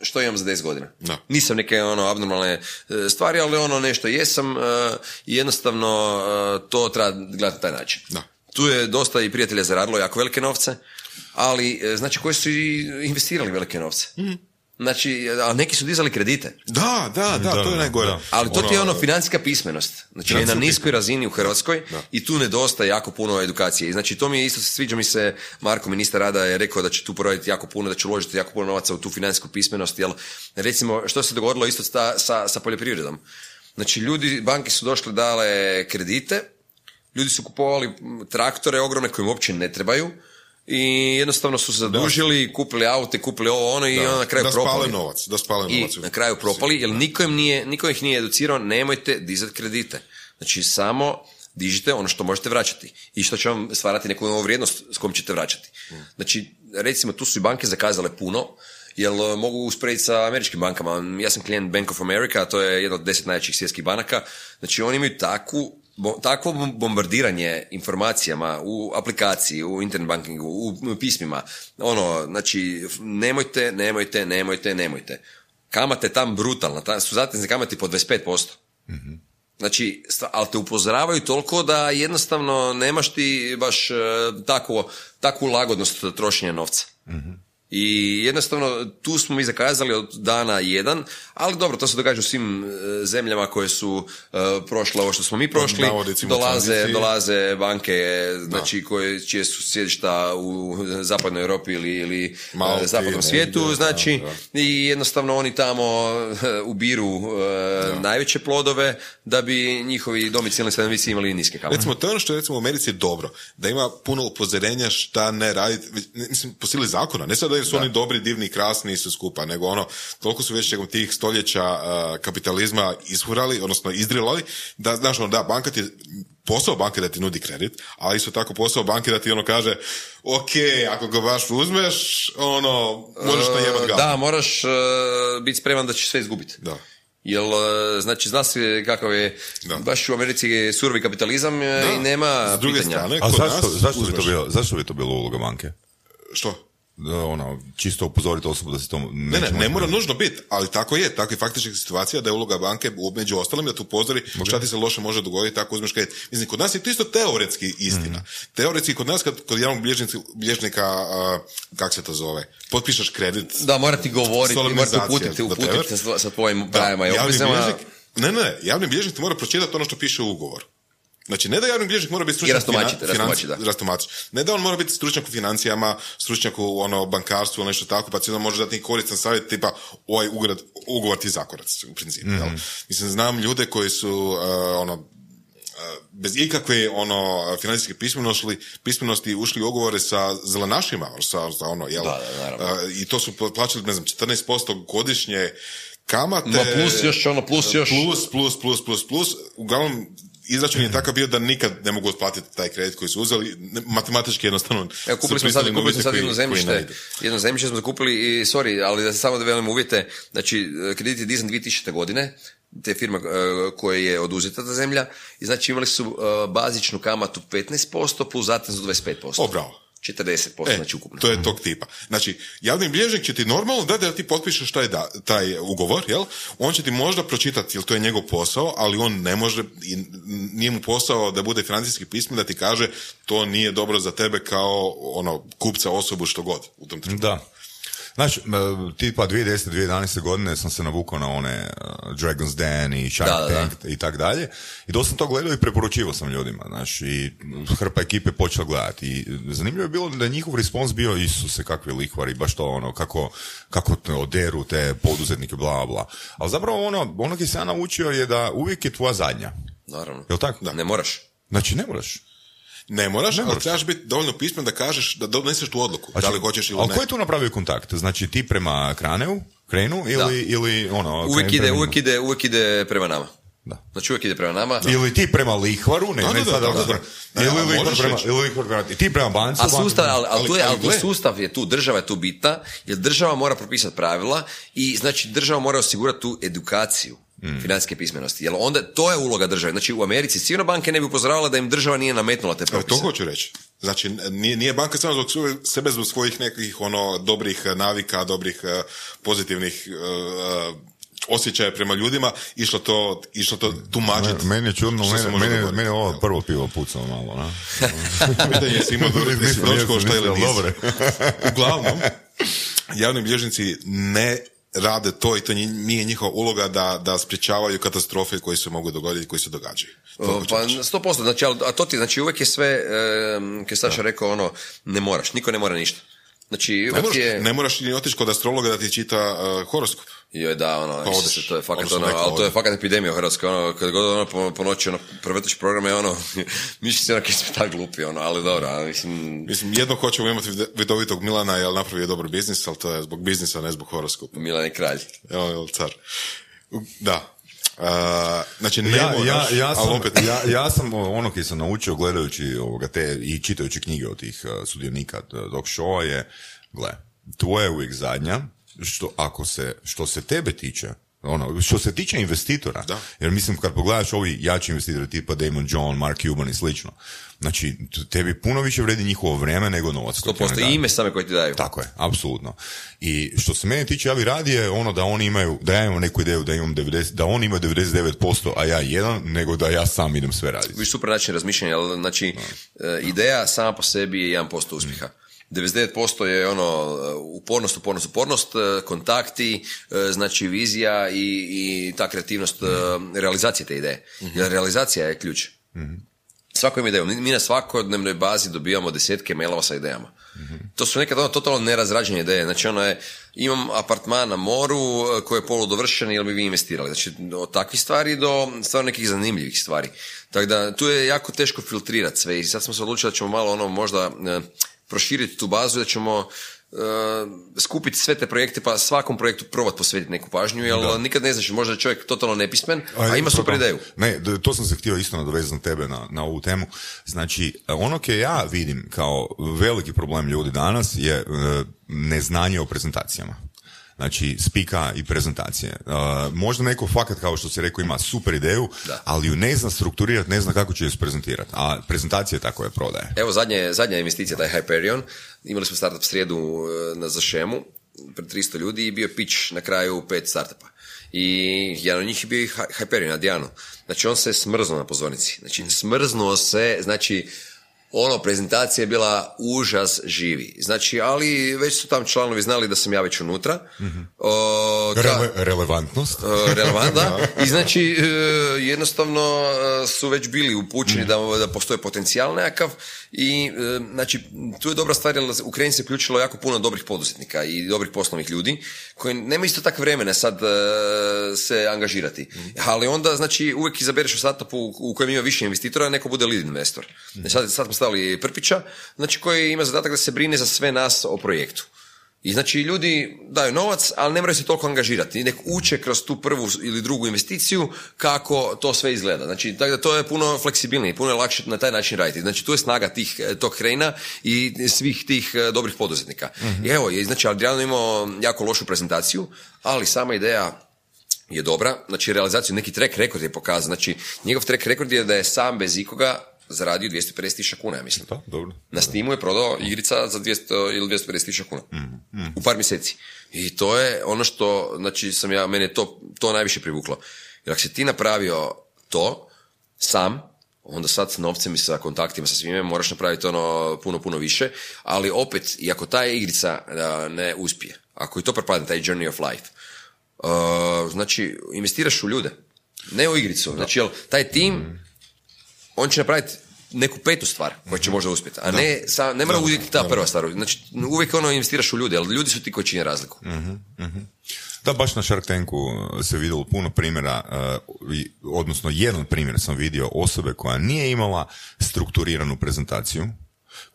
što imam za 10 godina. Da. Nisam neke ono abnormalne e, stvari, ali ono nešto jesam e, i jednostavno e, to treba gledati na taj način. Da. Tu je dosta i prijatelja zaradilo jako velike novce, ali znači koji su i investirali velike novce. Znači, a neki su dizali kredite. Da, da, da, Da, to je da, najgore. da. Ali to ti je ono financijska pismenost. Znači je na niskoj razini u Hrvatskoj i tu nedostaje jako puno edukacije. I znači to mi je isto sviđa mi se, Marko, ministar rada je rekao da će tu poraditi jako puno, da će uložiti jako puno novaca u tu financijsku pismenost, jer recimo što se dogodilo isto sa, sa, sa poljoprivredom. Znači ljudi, banke su došle dale kredite, ljudi su kupovali traktore ogromne koje im uopće ne trebaju i jednostavno su se zadužili, kupili aute, kupili ovo ono i onda na kraju da spale propali. novac, da spale I novac. na kraju propali, jer niko, im nije, niko ih nije educirao, nemojte dizati kredite. Znači, samo dižite ono što možete vraćati i što će vam stvarati neku novu vrijednost s kojom ćete vraćati. Znači, recimo, tu su i banke zakazale puno, jer e, mogu usporediti sa američkim bankama. Ja sam klijent Bank of America, to je jedna od deset najjačih svjetskih banaka. Znači, oni imaju takvu bo- takvo bombardiranje informacijama u aplikaciji, u internet bankingu, u u pismima, ono, znači, nemojte, nemojte, nemojte, nemojte. Kamate tam brutalna, ta, su zatezne kamate po 25%. Znači, sta- ali te upozoravaju toliko da jednostavno nemaš ti baš e, takvo, takvu lagodnost trošenja novca. I jednostavno tu smo mi zakazali od dana jedan, ali dobro, to se događa u svim e, zemljama koje su e, prošle ovo što smo mi prošli. navodnicima Dolaze, dolaze banke, znači koje, čije su sjedišta u zapadnoj Europi ili, ili e, Malti, zapadnom svijetu, negdje, znači da, i jednostavno oni tamo ubiru e, najveće plodove da bi njihovi domicilni stanovnici imali niske kamate. Recimo, to je ono što je recimo u Americi dobro, da ima puno upozorenja šta ne raditi, mislim, po sili zakona, ne sad da su oni dobri, divni, krasni i sve skupa, nego ono, toliko su već tijekom tih stoljeća a, kapitalizma ishurali, odnosno izdrilali, da, znaš, ono, da, banka ti, posao banke da ti nudi kredit, ali isto tako posao banke da ti ono kaže, ok, ako ga baš uzmeš, ono, možeš najebat ga. Da, moraš e, biti spreman da ćeš sve izgubiti. Da. Jel, e, znači, zna se kakav je, Da. baš u Americi je surovi kapitalizam e, Da. i nema S druge pitanja. strane, A zašto, nas zašto, bi to bilo, zašto bi to bilo uloga banke? Što? Da, ono, čisto upozoriti osobu da se to Ne, ne, ne mora nužno biti, ali tako je, tako je faktična situacija da je uloga banke u- među ostalim da tu upozori šta ti se loše može dogoditi tako uzmeš kredit. Mislim, kod nas je to isto teoretski istina. Teoretski kod nas kad kod javnog bilježnika, kak se to zove, potpišeš kredit. Da, mora ti govoriti, mora uputiti, uputiti sa, tvojim Da, pravima i obvezama. Ne, ne, javni bilježnik ti mora pročitati ono što piše u ugovoru. Znači, ne da javni bilježnik mora biti stručnjak rastumačiti, finan- rastumačiti, financi- da. rastumačiti. Ne da on mora biti stručnjak u financijama, stručnjak u ono, bankarstvu ili nešto tako, pa ti onda može dati neki koristan savjet tipa ovaj ugovor, ugovor ti zakorac u principu. jel? Mislim, znam ljude koji su uh, ono, uh, bez ikakve ono financijske pismenosti, pismenosti ušli u ugovore sa zelenašima, sa, sa ono, jel? Da, da. Uh, I to su plaćali, ne znam, 14% godišnje kamate. Ma plus još ono, plus još- Plus, plus, plus, plus, plus. Uglavnom, izračun je takav bio da nikad ne mogu otplatiti taj kredit koji su uzeli. Matematički jednostavno... Evo, kupili su smo sad, kupili smo sad jedno zemljište, jedno zemljište smo zakupili i, sorry, ali da se samo da velim uvjete, znači, kredit je dizan 2000. godine, te firme e, koje je oduzeta ta zemlja, i znači imali su e, bazičnu kamatu 15% plus zateznu 25%. O, bravo. 40%, E, znači ukupno. to je tog tipa. Znači, javni bilježnik će ti normalno dati da ti potpišeš taj, da, taj ugovor, jel? On će ti možda pročitati, jer to je njegov posao, ali on ne može, i nije mu posao da bude financijski pismen, da ti kaže to nije dobro za tebe kao ono, kupca osobu što god u tom trenutku. Da. Znači, tipa 2010. 2011. godine sam se navukao na one uh, Dragon's Den i Shark Da, da, da. Tank i tak dalje. I dosta sam to gledao i preporučivao sam ljudima. Znači, i hrpa ekipe počela gledati. I zanimljivo je bilo da je njihov respons bio Isuse, kakvi lihvari, baš to ono, kako, kako te oderu te poduzetnike, bla, bla. Ali zapravo ono, ono sam ja naučio je da uvijek je tvoja zadnja. Naravno. Jel tako? Ne moraš. Znači, ne moraš. Ne moraš, Ne ali moraš. trebaš biti dovoljno pismen da kažeš, da doneseš tu odluku. Znači, da li hoćeš ili ali ne. ko je tu napravio kontakt? Znači, ti prema Kraneu, Krenu ili, ili ono... Uvijek ide, prema uvijek ide, uvijek ide prema nama. Da. Znači uvijek ide prema nama. Ili ti prema lihvaru, ne, Da, ne da, sad da, da, da. Ili Da, lihvar prema, ili lihvar prema, ti prema banci. A sustav, ali, ali, ali- tu je, ali ali sustav je tu, država je tu bitna, jer država mora propisati pravila i znači država mora osigurati tu edukaciju Mm. financijske pismenosti. Jer onda to je uloga države. Znači u Americi sigurno banke ne bi upozoravala da im država nije nametnula te propise. to hoću reći. Znači, nije, nije banka samo zbog sebe, zbog svojih nekih ono, dobrih eh, navika, dobrih eh, pozitivnih eh, osjećaja prema ljudima, išlo to, išlo to tumačiti. Meni je čudno, mene je ovo prvo pivo pucalo malo, na? <laughs> Pitanje je si imao dobro, <laughs> jesi šta ili nisi. Uglavnom, javni bilježnici ne rade to i to nije njihova uloga da, da sprječavaju katastrofe koje se mogu dogoditi i koje se događaju. To Pa sto posto, znači, a to ti, znači uvijek je sve, um, je Saša rekao ono, ne moraš, niko ne mora ništa. Znači, ne, moraš, je... ne moraš ni otići kod astrologa da ti čita uh, horoskop. Joj, da, ono, Pa odeš. to je fakat ono, ali to je fakat epidemija u Hrvatskoj, ono, kad god ono po, po noći, ono, prevrtiš programe, ono, <laughs> misliš se ono, kaj smo tak glupi, ono, ali dobro, ali mislim, Mislim, jedno hoćemo imati vidovitog Milana, jer napravio dobar biznis, ali to je zbog biznisa, ne zbog horoskopa. Milan je kralj. Evo je car. Da. Uh, znači, ne ja, moraš, ja, ja, sam, opet... ja, ja sam ono koji sam naučio gledajući ovoga te i čitajući knjige od tih uh, sudionika t- tog showa je, gle, tvoja je uvijek zadnja, što, ako se, što se tebe tiče, ono, što se tiče investitora, Da. jer mislim kad pogledaš ovi jači investitori tipa Damon John, Mark Cuban i slično, znači tebi puno više vredi njihovo vreme nego novac. koji ti oni 100% daju. i ime same koje ti daju. Tako je, apsolutno. I što se mene tiče, ja bi radije ono da oni imaju, da ja imam neku ideju da imam 90, da oni imaju 99%, a ja jedan, nego da ja sam idem sve raditi. Viš super način razmišljanja, ali znači, e, ideja sama po sebi je 1% uspjeha. 99% je ono upornost, upornost, upornost, e, kontakti, e, znači vizija i, i ta kreativnost e, realizacije te ideje. Jer realizacija je ključ. Svako ima ideju. Mi na svakodnevnoj bazi dobivamo desetke mailova sa idejama. To su nekad ono totalno nerazrađene ideje. Znači ono je, imam apartman na moru e, koji je poludovršen ili bi vi investirali. Znači od takvih stvari do stvarno nekih zanimljivih stvari. Tako da tu je jako teško filtrirati sve i sad smo se odlučili da ćemo malo ono možda e, proširiti tu bazu, da ćemo skupiti sve te projekte pa svakom projektu probati posvetiti neku pažnju, jer nikad ne znaš, možda je čovjek totalno nepismen, a ima super ideju. Ne, to sam se htio isto nadovezati na tebe na, na ovu temu. Znači, ono koje ja vidim kao veliki problem ljudi danas je e, neznanje o prezentacijama. Znači, spika i prezentacije. E, možda neko fakat, kao što si rekao, ima super ideju, Da. ali ju ne zna strukturirati, ne zna kako će ju isprezentirati. A prezentacija je ta koja prodaje. Evo zadnje, zadnja investicija, taj Hyperion, imali smo startup srijedu e, na Zašemu, pred 300 ljudi i bio pitch na kraju pet startupa. I jedan od njih je bio i Hyperion, Adriano. Znači on se smrznuo na pozornici. Znači smrznuo se, znači ono, prezentacija je bila užas živi. Znači, ali već su tam članovi znali da sam ja već unutra. O, ka- Rele- relevantnost. Relevant, <laughs> da. I znači, e, jednostavno e, su već bili upućeni da, da postoji potencijal nekakav i e, znači, tu je dobra stvar jer u Ukrajini se uključilo jako puno dobrih poduzetnika i dobrih poslovnih ljudi koji nema isto tako vremena sad se angažirati. Ali onda, znači, uvijek izabereš u startupu u kojem ima više investitora, neko bude lead investor. Znači, Sad, sad smo stavili Prpića, znači koji ima zadatak da se brine za sve nas o projektu. I znači ljudi daju novac, ali ne moraju se toliko angažirati. Nek uče kroz tu prvu ili drugu investiciju kako to sve izgleda. Znači, tako da to je puno fleksibilnije, puno je lakše na taj način raditi. Znači, tu je snaga tih, eh, tog krena i svih tih eh, dobrih poduzetnika. I evo, je, znači, Adriano imao jako lošu prezentaciju, ali sama ideja je dobra, znači realizaciju neki track rekord je pokazao, znači njegov track rekord je da je sam bez ikoga zaradio 250 tisuća kuna, ja mislim. Da, dobro. Na Steamu je prodao igrica za 200 ili 250 tisuća kuna. U par mjeseci. I to je ono što, znači, sam ja, mene to, to najviše privuklo. Jer ako si ti napravio to, sam, onda sad s novcem i sa kontaktima, sa svime, moraš napraviti ono puno, puno više, ali opet, i ako ta igrica a, ne uspije, ako i to propadne, taj journey of life, a, znači, investiraš u ljude, ne u igricu, znači, jel, taj tim, on će napraviti neku petu stvar koja će možda uspjeti, a ne, sa, ne mora uvijek ta prva stvar. Znači, uvijek ono investiraš u ljude, ali ljudi su ti koji čine razliku. Da, baš na Shark Tanku se vidjelo puno primjera, uh, i- odnosno jedan primjer sam vidio osobe koja nije imala strukturiranu prezentaciju,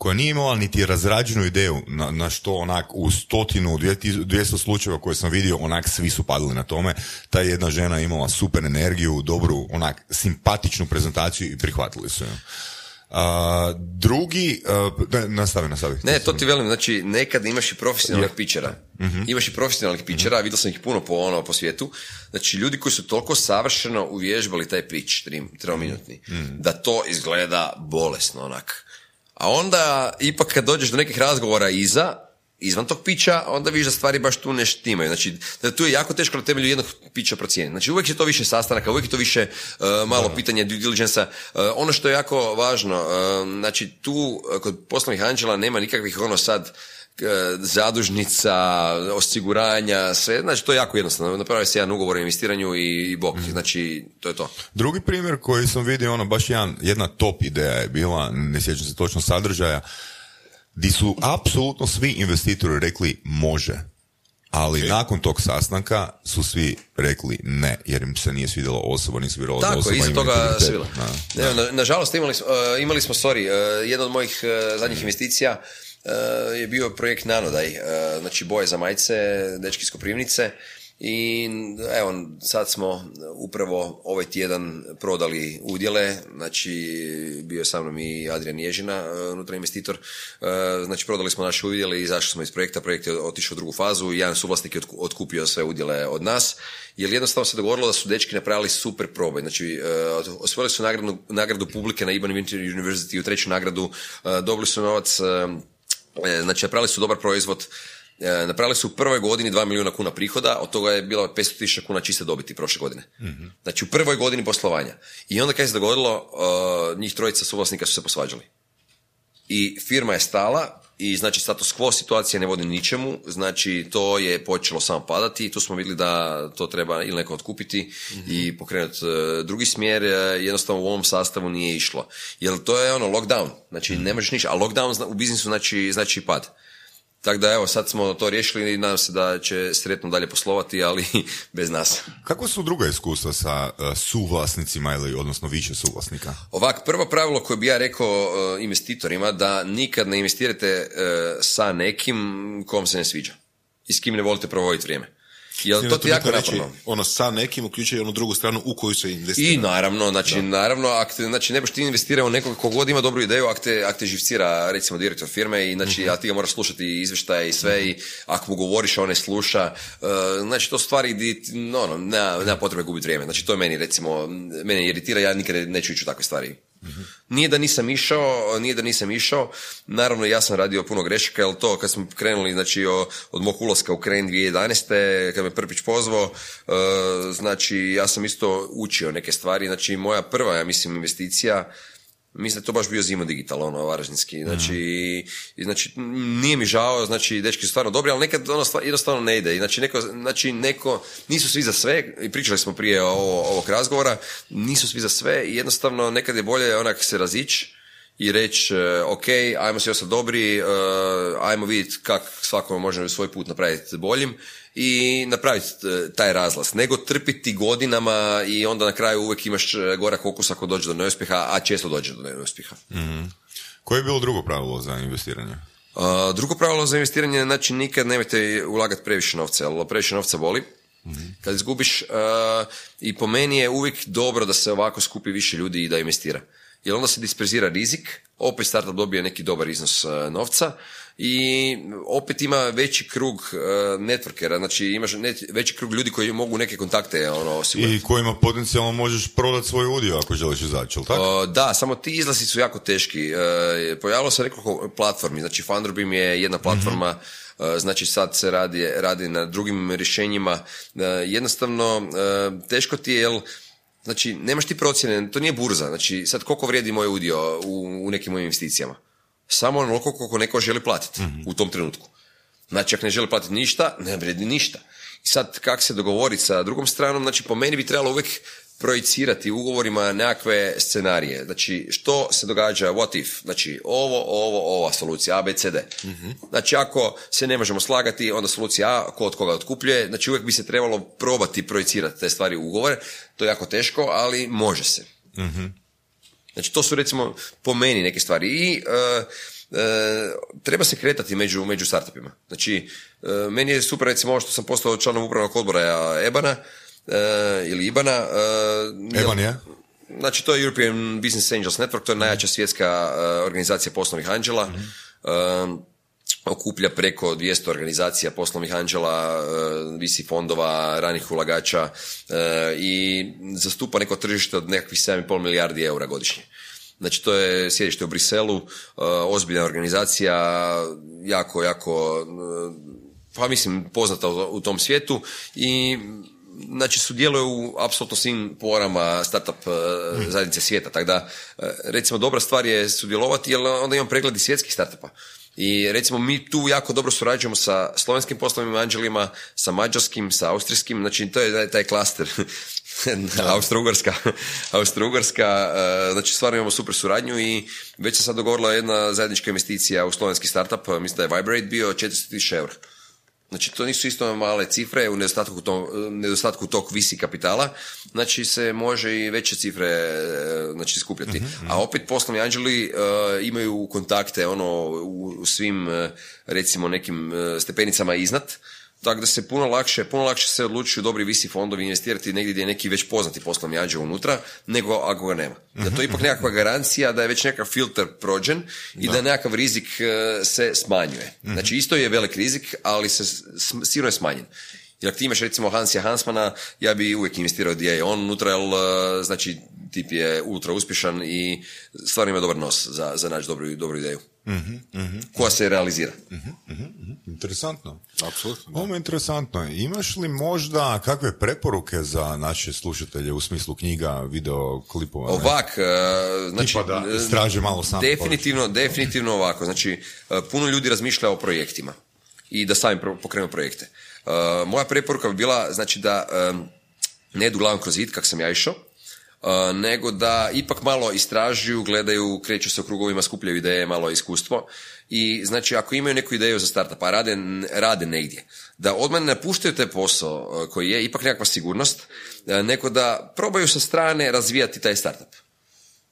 koja nije imala niti razrađenu ideju na, na što onak u stotinu, dvije ti- 200 slučajeva koje sam vidio, onak svi su padali na tome. Ta jedna žena imala super energiju, dobru, onak simpatičnu prezentaciju i prihvatili su ju. A, drugi, uh, ne, nastavi, nastavi. Ne, to ti velim, znači nekad imaš i profesionalnih pičera. Imaš i profesionalnih pičera, vidio sam ih puno po, ono, po svijetu. Znači ljudi koji su toliko savršeno uvježbali taj pitch, tri, trominutni, da to izgleda bolesno onak. A onda, ipak kad dođeš do nekih razgovora iza, izvan tog pića, onda vidiš da stvari baš tu ne štimaju. Znači, da tu je jako teško na temelju jednog pića procijeniti. Znači, uvijek je to više sastanaka, uvijek je to više uh, malo pitanje due diligence ono što je jako važno, uh, znači, tu uh, kod poslovnih anđela nema nikakvih ono sad uh, zadužnica, osiguranja, sve, znači to je jako jednostavno. Napravi se jedan ugovor o investiranju i, i bok, znači to je to. Drugi primjer koji sam vidio, ono, baš jedan, jedna top ideja je bila, ne sjećam se točno sadržaja, di su apsolutno svi investitori rekli može. Ali nakon tog sastanka su svi rekli ne, jer im se nije svidjela osoba, nisu vjerovali da Tako, osoba iza toga svila. Evo, na, nažalost, imali smo, uh, imali smo sorry, uh, jedna od mojih uh, zadnjih investicija uh, je bio projekt Nanodaj, uh, znači boje za majce, dečki iz i evo, sad smo upravo ovaj tjedan prodali udjele, znači bio je sa mnom i Adrian Ježina, uh, unutra investitor, znači prodali smo naše udjele i izašli smo iz projekta, projekt je otišao u drugu fazu, jedan suvlasnik je otku- otkupio sve udjele od nas, jer jednostavno se dogovorilo da su dečki napravili super probaj. Znači, osvojili su nagradu, nagradu publike na Iban Winter University, u treću nagradu, dobili su novac, znači napravili su dobar proizvod, E, napravili su u prvoj godini 2 milijuna kuna prihoda, od toga je bilo 500 tisuća kuna čiste dobiti prošle godine. Znači u prvoj godini poslovanja. I onda kad se dogodilo, uh, njih trojica suvlasnika su se posvađali. I firma je stala i znači status quo situacija ne vodi ničemu, znači to je počelo samo padati i tu smo vidjeli da to treba ili neko otkupiti i pokrenuti e, drugi smjer, e, jednostavno u ovom sastavu nije išlo. Jer to je ono lockdown, znači ne možeš ništa, a lockdown u biznisu znači, znači pad. Tako da evo, sad smo to riješili i nadam se da će sretno dalje poslovati, ali <laughs> bez nas. Kako su druga iskustva sa uh, suvlasnicima ili odnosno više suvlasnika? Ovak, prvo pravilo koje bi ja rekao e, investitorima da nikad ne investirate e, sa nekim kom se ne sviđa i s kim ne volite provoditi vrijeme. Jel to ti jako reći, ono sa nekim uključuje onu drugu stranu u koju se investira. I naravno, znači, naravno, ak te, znači, ne ti investirao u nekog ko god ima dobru ideju, ak te, ak te živcira, recimo, direktor firme i znači, a ti ga moraš slušati izvještaje i sve i ako mu govoriš, a on ne sluša, e, znači, to stvari di, no, ono, nema, nema potrebe gubiti vrijeme. Znači, to je meni, recimo, mene iritira, ja nikad neću ići u takve stvari. Nije da nisam išao, nije da nisam išao, naravno ja sam radio puno grešaka, jer to kad smo krenuli, znači od mog ulaska u Kren 2011. kad me Prpić pozvao, e, znači ja sam isto učio neke stvari, znači moja prva, ja mislim, investicija Mislim da je to baš bio Zimo Digital, ono, varaždinski. Znači, i, znači, nije mi žao, znači, dečki su stvarno dobri, ali nekad ono stva- jednostavno ne ide. Znači, neko, znači, neko, nisu svi za sve, i pričali smo prije ovo, ovog razgovora, nisu svi za sve i jednostavno nekad je bolje onak se razići i reći, e, ok, ajmo se ostati dobri, e, ajmo vidjeti kako svako može svoj put napraviti boljim i napraviti e, taj razlaz, nego trpiti godinama i onda na kraju uvijek imaš gorak okus ako dođe do neuspjeha, a često dođe do neuspjeha. Koje je bilo drugo pravilo za investiranje? A, drugo pravilo za investiranje, znači nikad nemojte ulagati previše novca, jer previše novca boli. Kad izgubiš, a, i po meni je uvijek dobro da se ovako skupi više ljudi i da investira. Jer onda se disperzira rizik, opet startup dobije neki dobar iznos a, novca i opet ima veći krug a, networkera, znači imaš veći krug ljudi koji mogu neke kontakte ono, osigurati. I kojima potencijalno možeš prodati svoj udio ako želiš izaći, jel tako? O, da, samo ti izlasi su jako teški. E, pojavilo se nekoliko platformi, znači Funderbeam je jedna platforma, e, znači sad se radi, radi na drugim rješenjima. E, jednostavno, e, teško ti je, jel, znači nemaš ti procjene, to nije burza, znači sad koliko vrijedi moj udio u, u nekim mojim investicijama? Samo onoliko koliko neko želi platiti u tom trenutku. Znači, ako ne želi platiti ništa, ne vredi ništa. I sad, kako se dogovoriti sa drugom stranom, znači, po meni bi trebalo uvijek projicirati u ugovorima nekakve scenarije. Znači, što se događa, what if? Znači, ovo, ovo, ova solucija, A, B, C, D. Znači, ako se ne možemo slagati, onda solucija A, ko od koga otkupljuje, znači, uvijek bi se trebalo probati projicirati te stvari u ugovore. To je jako teško, ali može se. Znači, to su recimo po meni neke stvari. I e, e, treba se kretati među, među startupima. Znači, e, meni je super recimo ovo što sam postao članom upravnog odbora Ebana, ili Ibana. e, Eban je? Znači, to je European Business Angels Network, to je najjača svjetska e, organizacija poslovnih anđela. E, okuplja preko 200 organizacija poslovnih anđela, e, visi fondova, ranih ulagača e, i zastupa neko tržište od nekakvih 7,5 milijardi eura godišnje. Znači, to je sjedište u Briselu, e, ozbiljna organizacija, jako, jako, e, pa mislim, poznata u tom svijetu i znači sudjeluje u apsolutno svim porama startup e, zajednice svijeta, tako da e, recimo dobra stvar je sudjelovati jer onda imam pregledi svjetskih startupa. I recimo mi tu jako dobro surađujemo sa slovenskim poslovnim anđelima, sa mađarskim, sa austrijskim, znači to je taj, klaster <laughs> Austro-Ugarska, Austro-Ugarska, e, znači stvarno imamo super suradnju i već se sad dogovorila jedna zajednička investicija u slovenski startup, mislim da je Vibrate bio 400.000 eura. Znači, to nisu isto male cifre u nedostatku, to, nedostatku tog visi kapitala, znači se može i veće cifre e, znači, skupljati. A opet poslovni anđeli e, imaju kontakte ono, u, u svim, e, recimo, nekim stepenicama iznad, tako da se puno lakše, puno lakše se odlučuju dobri visi fondovi investirati negdje gdje je neki već poznati poslovni anđel unutra, nego ako ga nema. Da to je ipak nekakva garancija da je već nekakav filter prođen i da, nekakav rizik e, se smanjuje. Znači isto je velik rizik, ali se sigurno je smanjen. Jer ako ti imaš recimo Hansija Hansmana, ja bi uvijek investirao gdje je on unutra, jer e, znači tip je ultra uspješan i stvarno ima dobar nos za, za naći dobru, dobru ideju. Koja se realizira. Interesantno. Apsolutno. Ovo je interesantno. Imaš li možda kakve preporuke za naše slušatelje u smislu knjiga, video, klipova? ne? Ovak, e, znači... Tipa da e, istraže malo sam Definitivno, definitivno ovako. Znači, e, puno ljudi razmišlja o projektima i da sami pokrenu projekte. Moja preporuka bi bila, znači da ne idu glavom kroz zid, kak sam ja išao, nego da ipak malo istražuju, gledaju, kreću se u krugovima, skupljaju ideje, malo iskustvo i znači ako imaju neku ideju za startup, a rade, rade negdje, da odmah ne napuštaju taj posao e, koji je ipak nekakva sigurnost, e, nego da probaju sa strane razvijati taj startup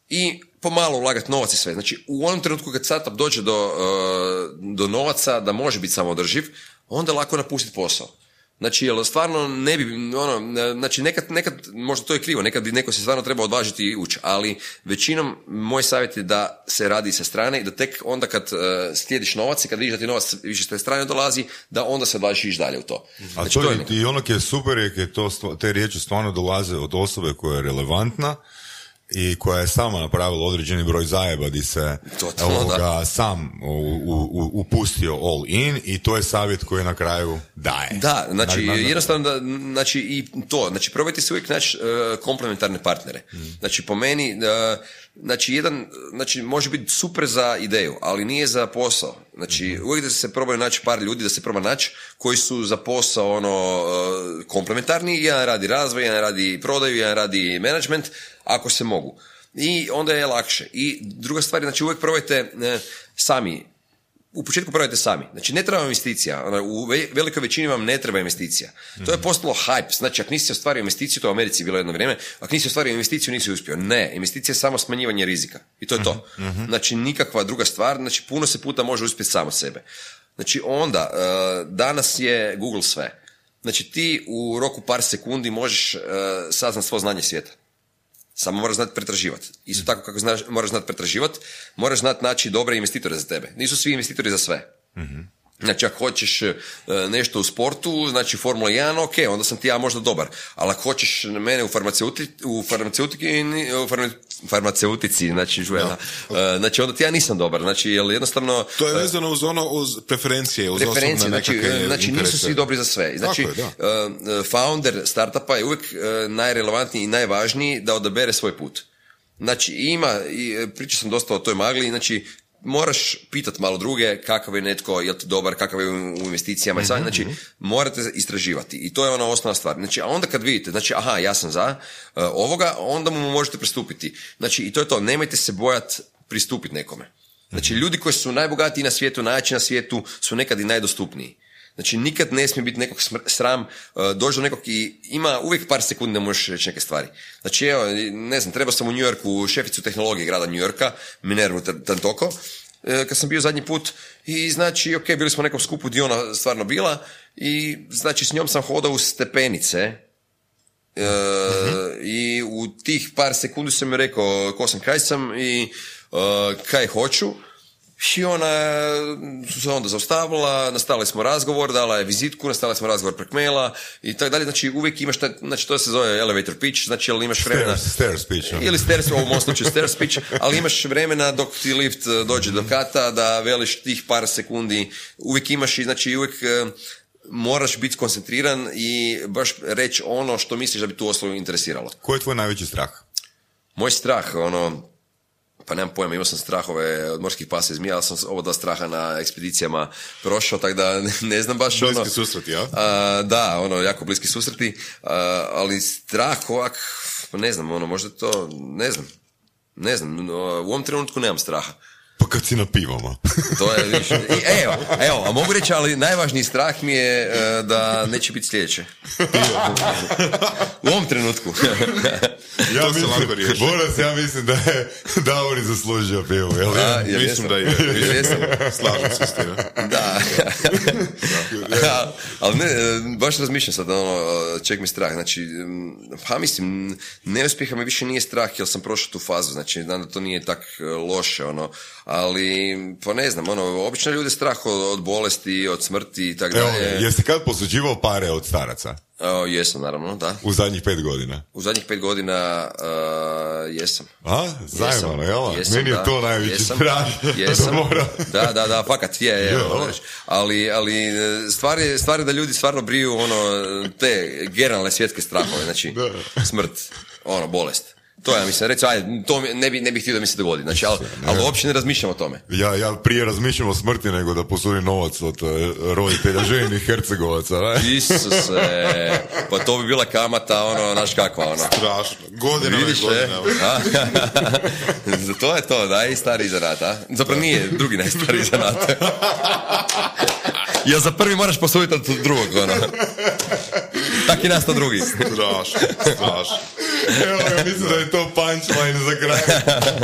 i pomalo ulagati novac i sve. Znači, u onom trenutku kad startup dođe do, e, do novaca da može biti samoodrživ, onda lako napustiti posao. Znači, jel stvarno ne bi, ono, znači nekad, nekad, možda to je krivo, nekad bi neko se stvarno treba odvažiti i ući, ali većinom moj savjet je da se radi sa strane i da tek onda kad e, slijediš novac i kad vidiš da ti novac više s te strane dolazi, da onda se odvažiš ići dalje u to. A Znači, to, to je je, i ono je super je kad to, te riječi stvarno dolaze od osobe koja je relevantna i koja je sama napravila određeni broj zajeba di se Totalno, ovoga, sam u- u- u- upustio all in i to je savjet koji na kraju daje. Da, znači Na- na- na- jednostavno da, znači i to, znači probajte se uvijek naći e, komplementarne partnere. Znači po meni e, znači, jedan, znači, može biti super za ideju, ali nije za posao. Znači, uvijek da se probaju naći par ljudi, da se proba naći koji su za posao ono, e, komplementarni, jedan radi razvoj, jedan radi prodaju, jedan radi management, ako se mogu. I onda je lakše. I druga stvar, znači uvijek probajte e, sami u početku probajte sami. Znači, ne treba investicija. Ono, u velikoj većini vam ne treba investicija. To je mhm. postalo hype. Znači, ako nisi ostvario investiciju, to u Americi bilo jedno vrijeme, ako nisi ostvario investiciju, nisi uspio. Ne, investicija je samo smanjivanje rizika. I to je to. Mhm, mhm. Znači, nikakva druga stvar. Znači, puno se puta može uspjeti samo sebe. Znači, onda, uh, danas je Google sve. Znači, ti u roku par sekundi možeš uh, saznat svo znanje svijeta. Samo moraš znati pretraživati. Isto tako kako znaš, moraš znati pretraživati, moraš znati naći dobre investitore za tebe. Nisu svi investitori za sve. mm Znači, ako hoćeš e, nešto u sportu, znači Formula 1, ok, onda sam ti ja možda dobar. Ali ako hoćeš mene u, farmaceuti, u, farmaceutiki, u farmaceutici, znači, žujena, e, znači onda ti ja nisam dobar. Znači, jel jednostavno... To je e, vezano uz ono, uz preferencije, uz preferencije, znači, znači nisu svi dobri za sve. Znači, founder startupa je uvijek najrelevantniji i najvažniji da odabere svoj put. Znači, ima, pričao sam dosta o toj magli, znači, moraš pitat malo druge kakav je netko, je ti dobar, kakav je u investicijama i mm znači morate istraživati i to je ona osnovna stvar. Znači, a onda kad vidite, znači, aha, ja sam za uh, ovoga, onda mu možete pristupiti. Znači, i to je to, nemojte se bojati pristupiti nekome. Znači, ljudi koji su najbogatiji na svijetu, najjači na svijetu, su nekad i najdostupniji. Znači, nikad ne smije biti nekog sram, uh, doći do nekog i ima uvijek par sekundi da možeš reći neke stvari. Znači, evo, ne znam, treba sam u New Yorku šeficu tehnologije grada New Yorka, Minervu Tantoko, uh, kad sam bio zadnji put i znači, ok, bili smo u nekom skupu gdje ona stvarno bila i znači s njom sam hodao u stepenice uh, i u tih par sekundi sam mi rekao ko sam, kaj sam i kaj hoću i ona su se onda zaustavila, nastavili smo razgovor, dala je vizitku, nastavili smo razgovor prek maila i tako dalje. Znači uvijek imaš, taj, znači to se zove elevator pitch, znači ali imaš vremena... Stairs, pitch. Ili stairs, u ovom slučaju stairs pitch, ali imaš vremena dok ti lift eh, dođe do kata da veliš tih par sekundi. Uvijek imaš i znači uvijek eh, moraš biti koncentriran i baš reći ono što misliš da bi tu osobu interesiralo. Koji je tvoj najveći strah? Moj strah, ono, pa nemam pojma, imao sam strahove od morskih pasa i zmija, ali sam ovo da straha na ekspedicijama prošao, tako da <laughs> ne znam baš bliski ono... susreti, ja? da, ono, jako bliski susreti, ali strah ovak, ne znam, ono, možda to, ne znam, ne znam, u ovom trenutku nemam straha. Pa kad si na pivama. <laughs> to je više. Evo, evo, a mogu reći, ali najvažniji strah mi je e, da neće biti sljedeće. U ovom trenutku. <laughs> ja to mislim, Boras, ja mislim da je Davori zaslužio pivo, jel? A, ja mislim da je. Jesam. <laughs> Slažem se s tim. Da. ali ne, baš razmišljam sad, ono, ček mi strah. Znači, pa mislim, neuspjeha mi više nije strah, jer sam prošao tu fazu. Znači, znam da to nije tak e, loše, ono, ali pa ne znam, ono, obično ljude strah od, od bolesti, od smrti i tako dalje. Jeste kad posuđivao pare od staraca? O, jesam, naravno, da. U zadnjih pet godina? U zadnjih pet godina uh, jesam. A, zajmano, jel? Jesam, Meni je to najveći strah. <laughs> Jesam, da, da, da, fakat je, je, ali, ali stvar je, stvar je da ljudi stvarno briju ono, te generalne svjetske strahove, znači smrt, ono, bolest. To ja mislim, reći, ajde, to ne bi, ne bih htio da mi se dogodi, znači, ali, ali uopće ne razmišljam o tome. Ja, ja prije razmišljam o smrti nego da posudim novac od uh, roditelja ženih hercegovaca, ne? <laughs> Isuse, pa to bi bila kamata, ono, znaš kakva, ono. Strašno, godina Vidiš, <laughs> to je to, najstariji zanat, a? Zapravo nije drugi najstariji zanat. <laughs> Ja za prvi moraš posuditi od drugog, ono. Tak i nastao drugi. Strašno, strašno. Evo, ja mislim da je to punchline za kraj.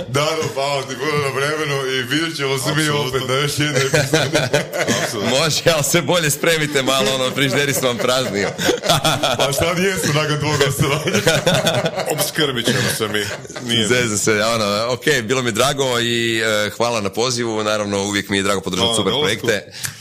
Dano, hvala ti puno na vremenu i vidjet ćemo se mi opet na još jednu epizodu. Može, ali se bolje spremite malo, ono, frižderi su vam praznio. pa sad jesu nakon tvojeg gostovanja. Obskrbit ćemo se mi. Nije Zeze se, ono, ok, bilo mi drago i uh, hvala na pozivu, naravno uvijek mi je drago podržati super projekte.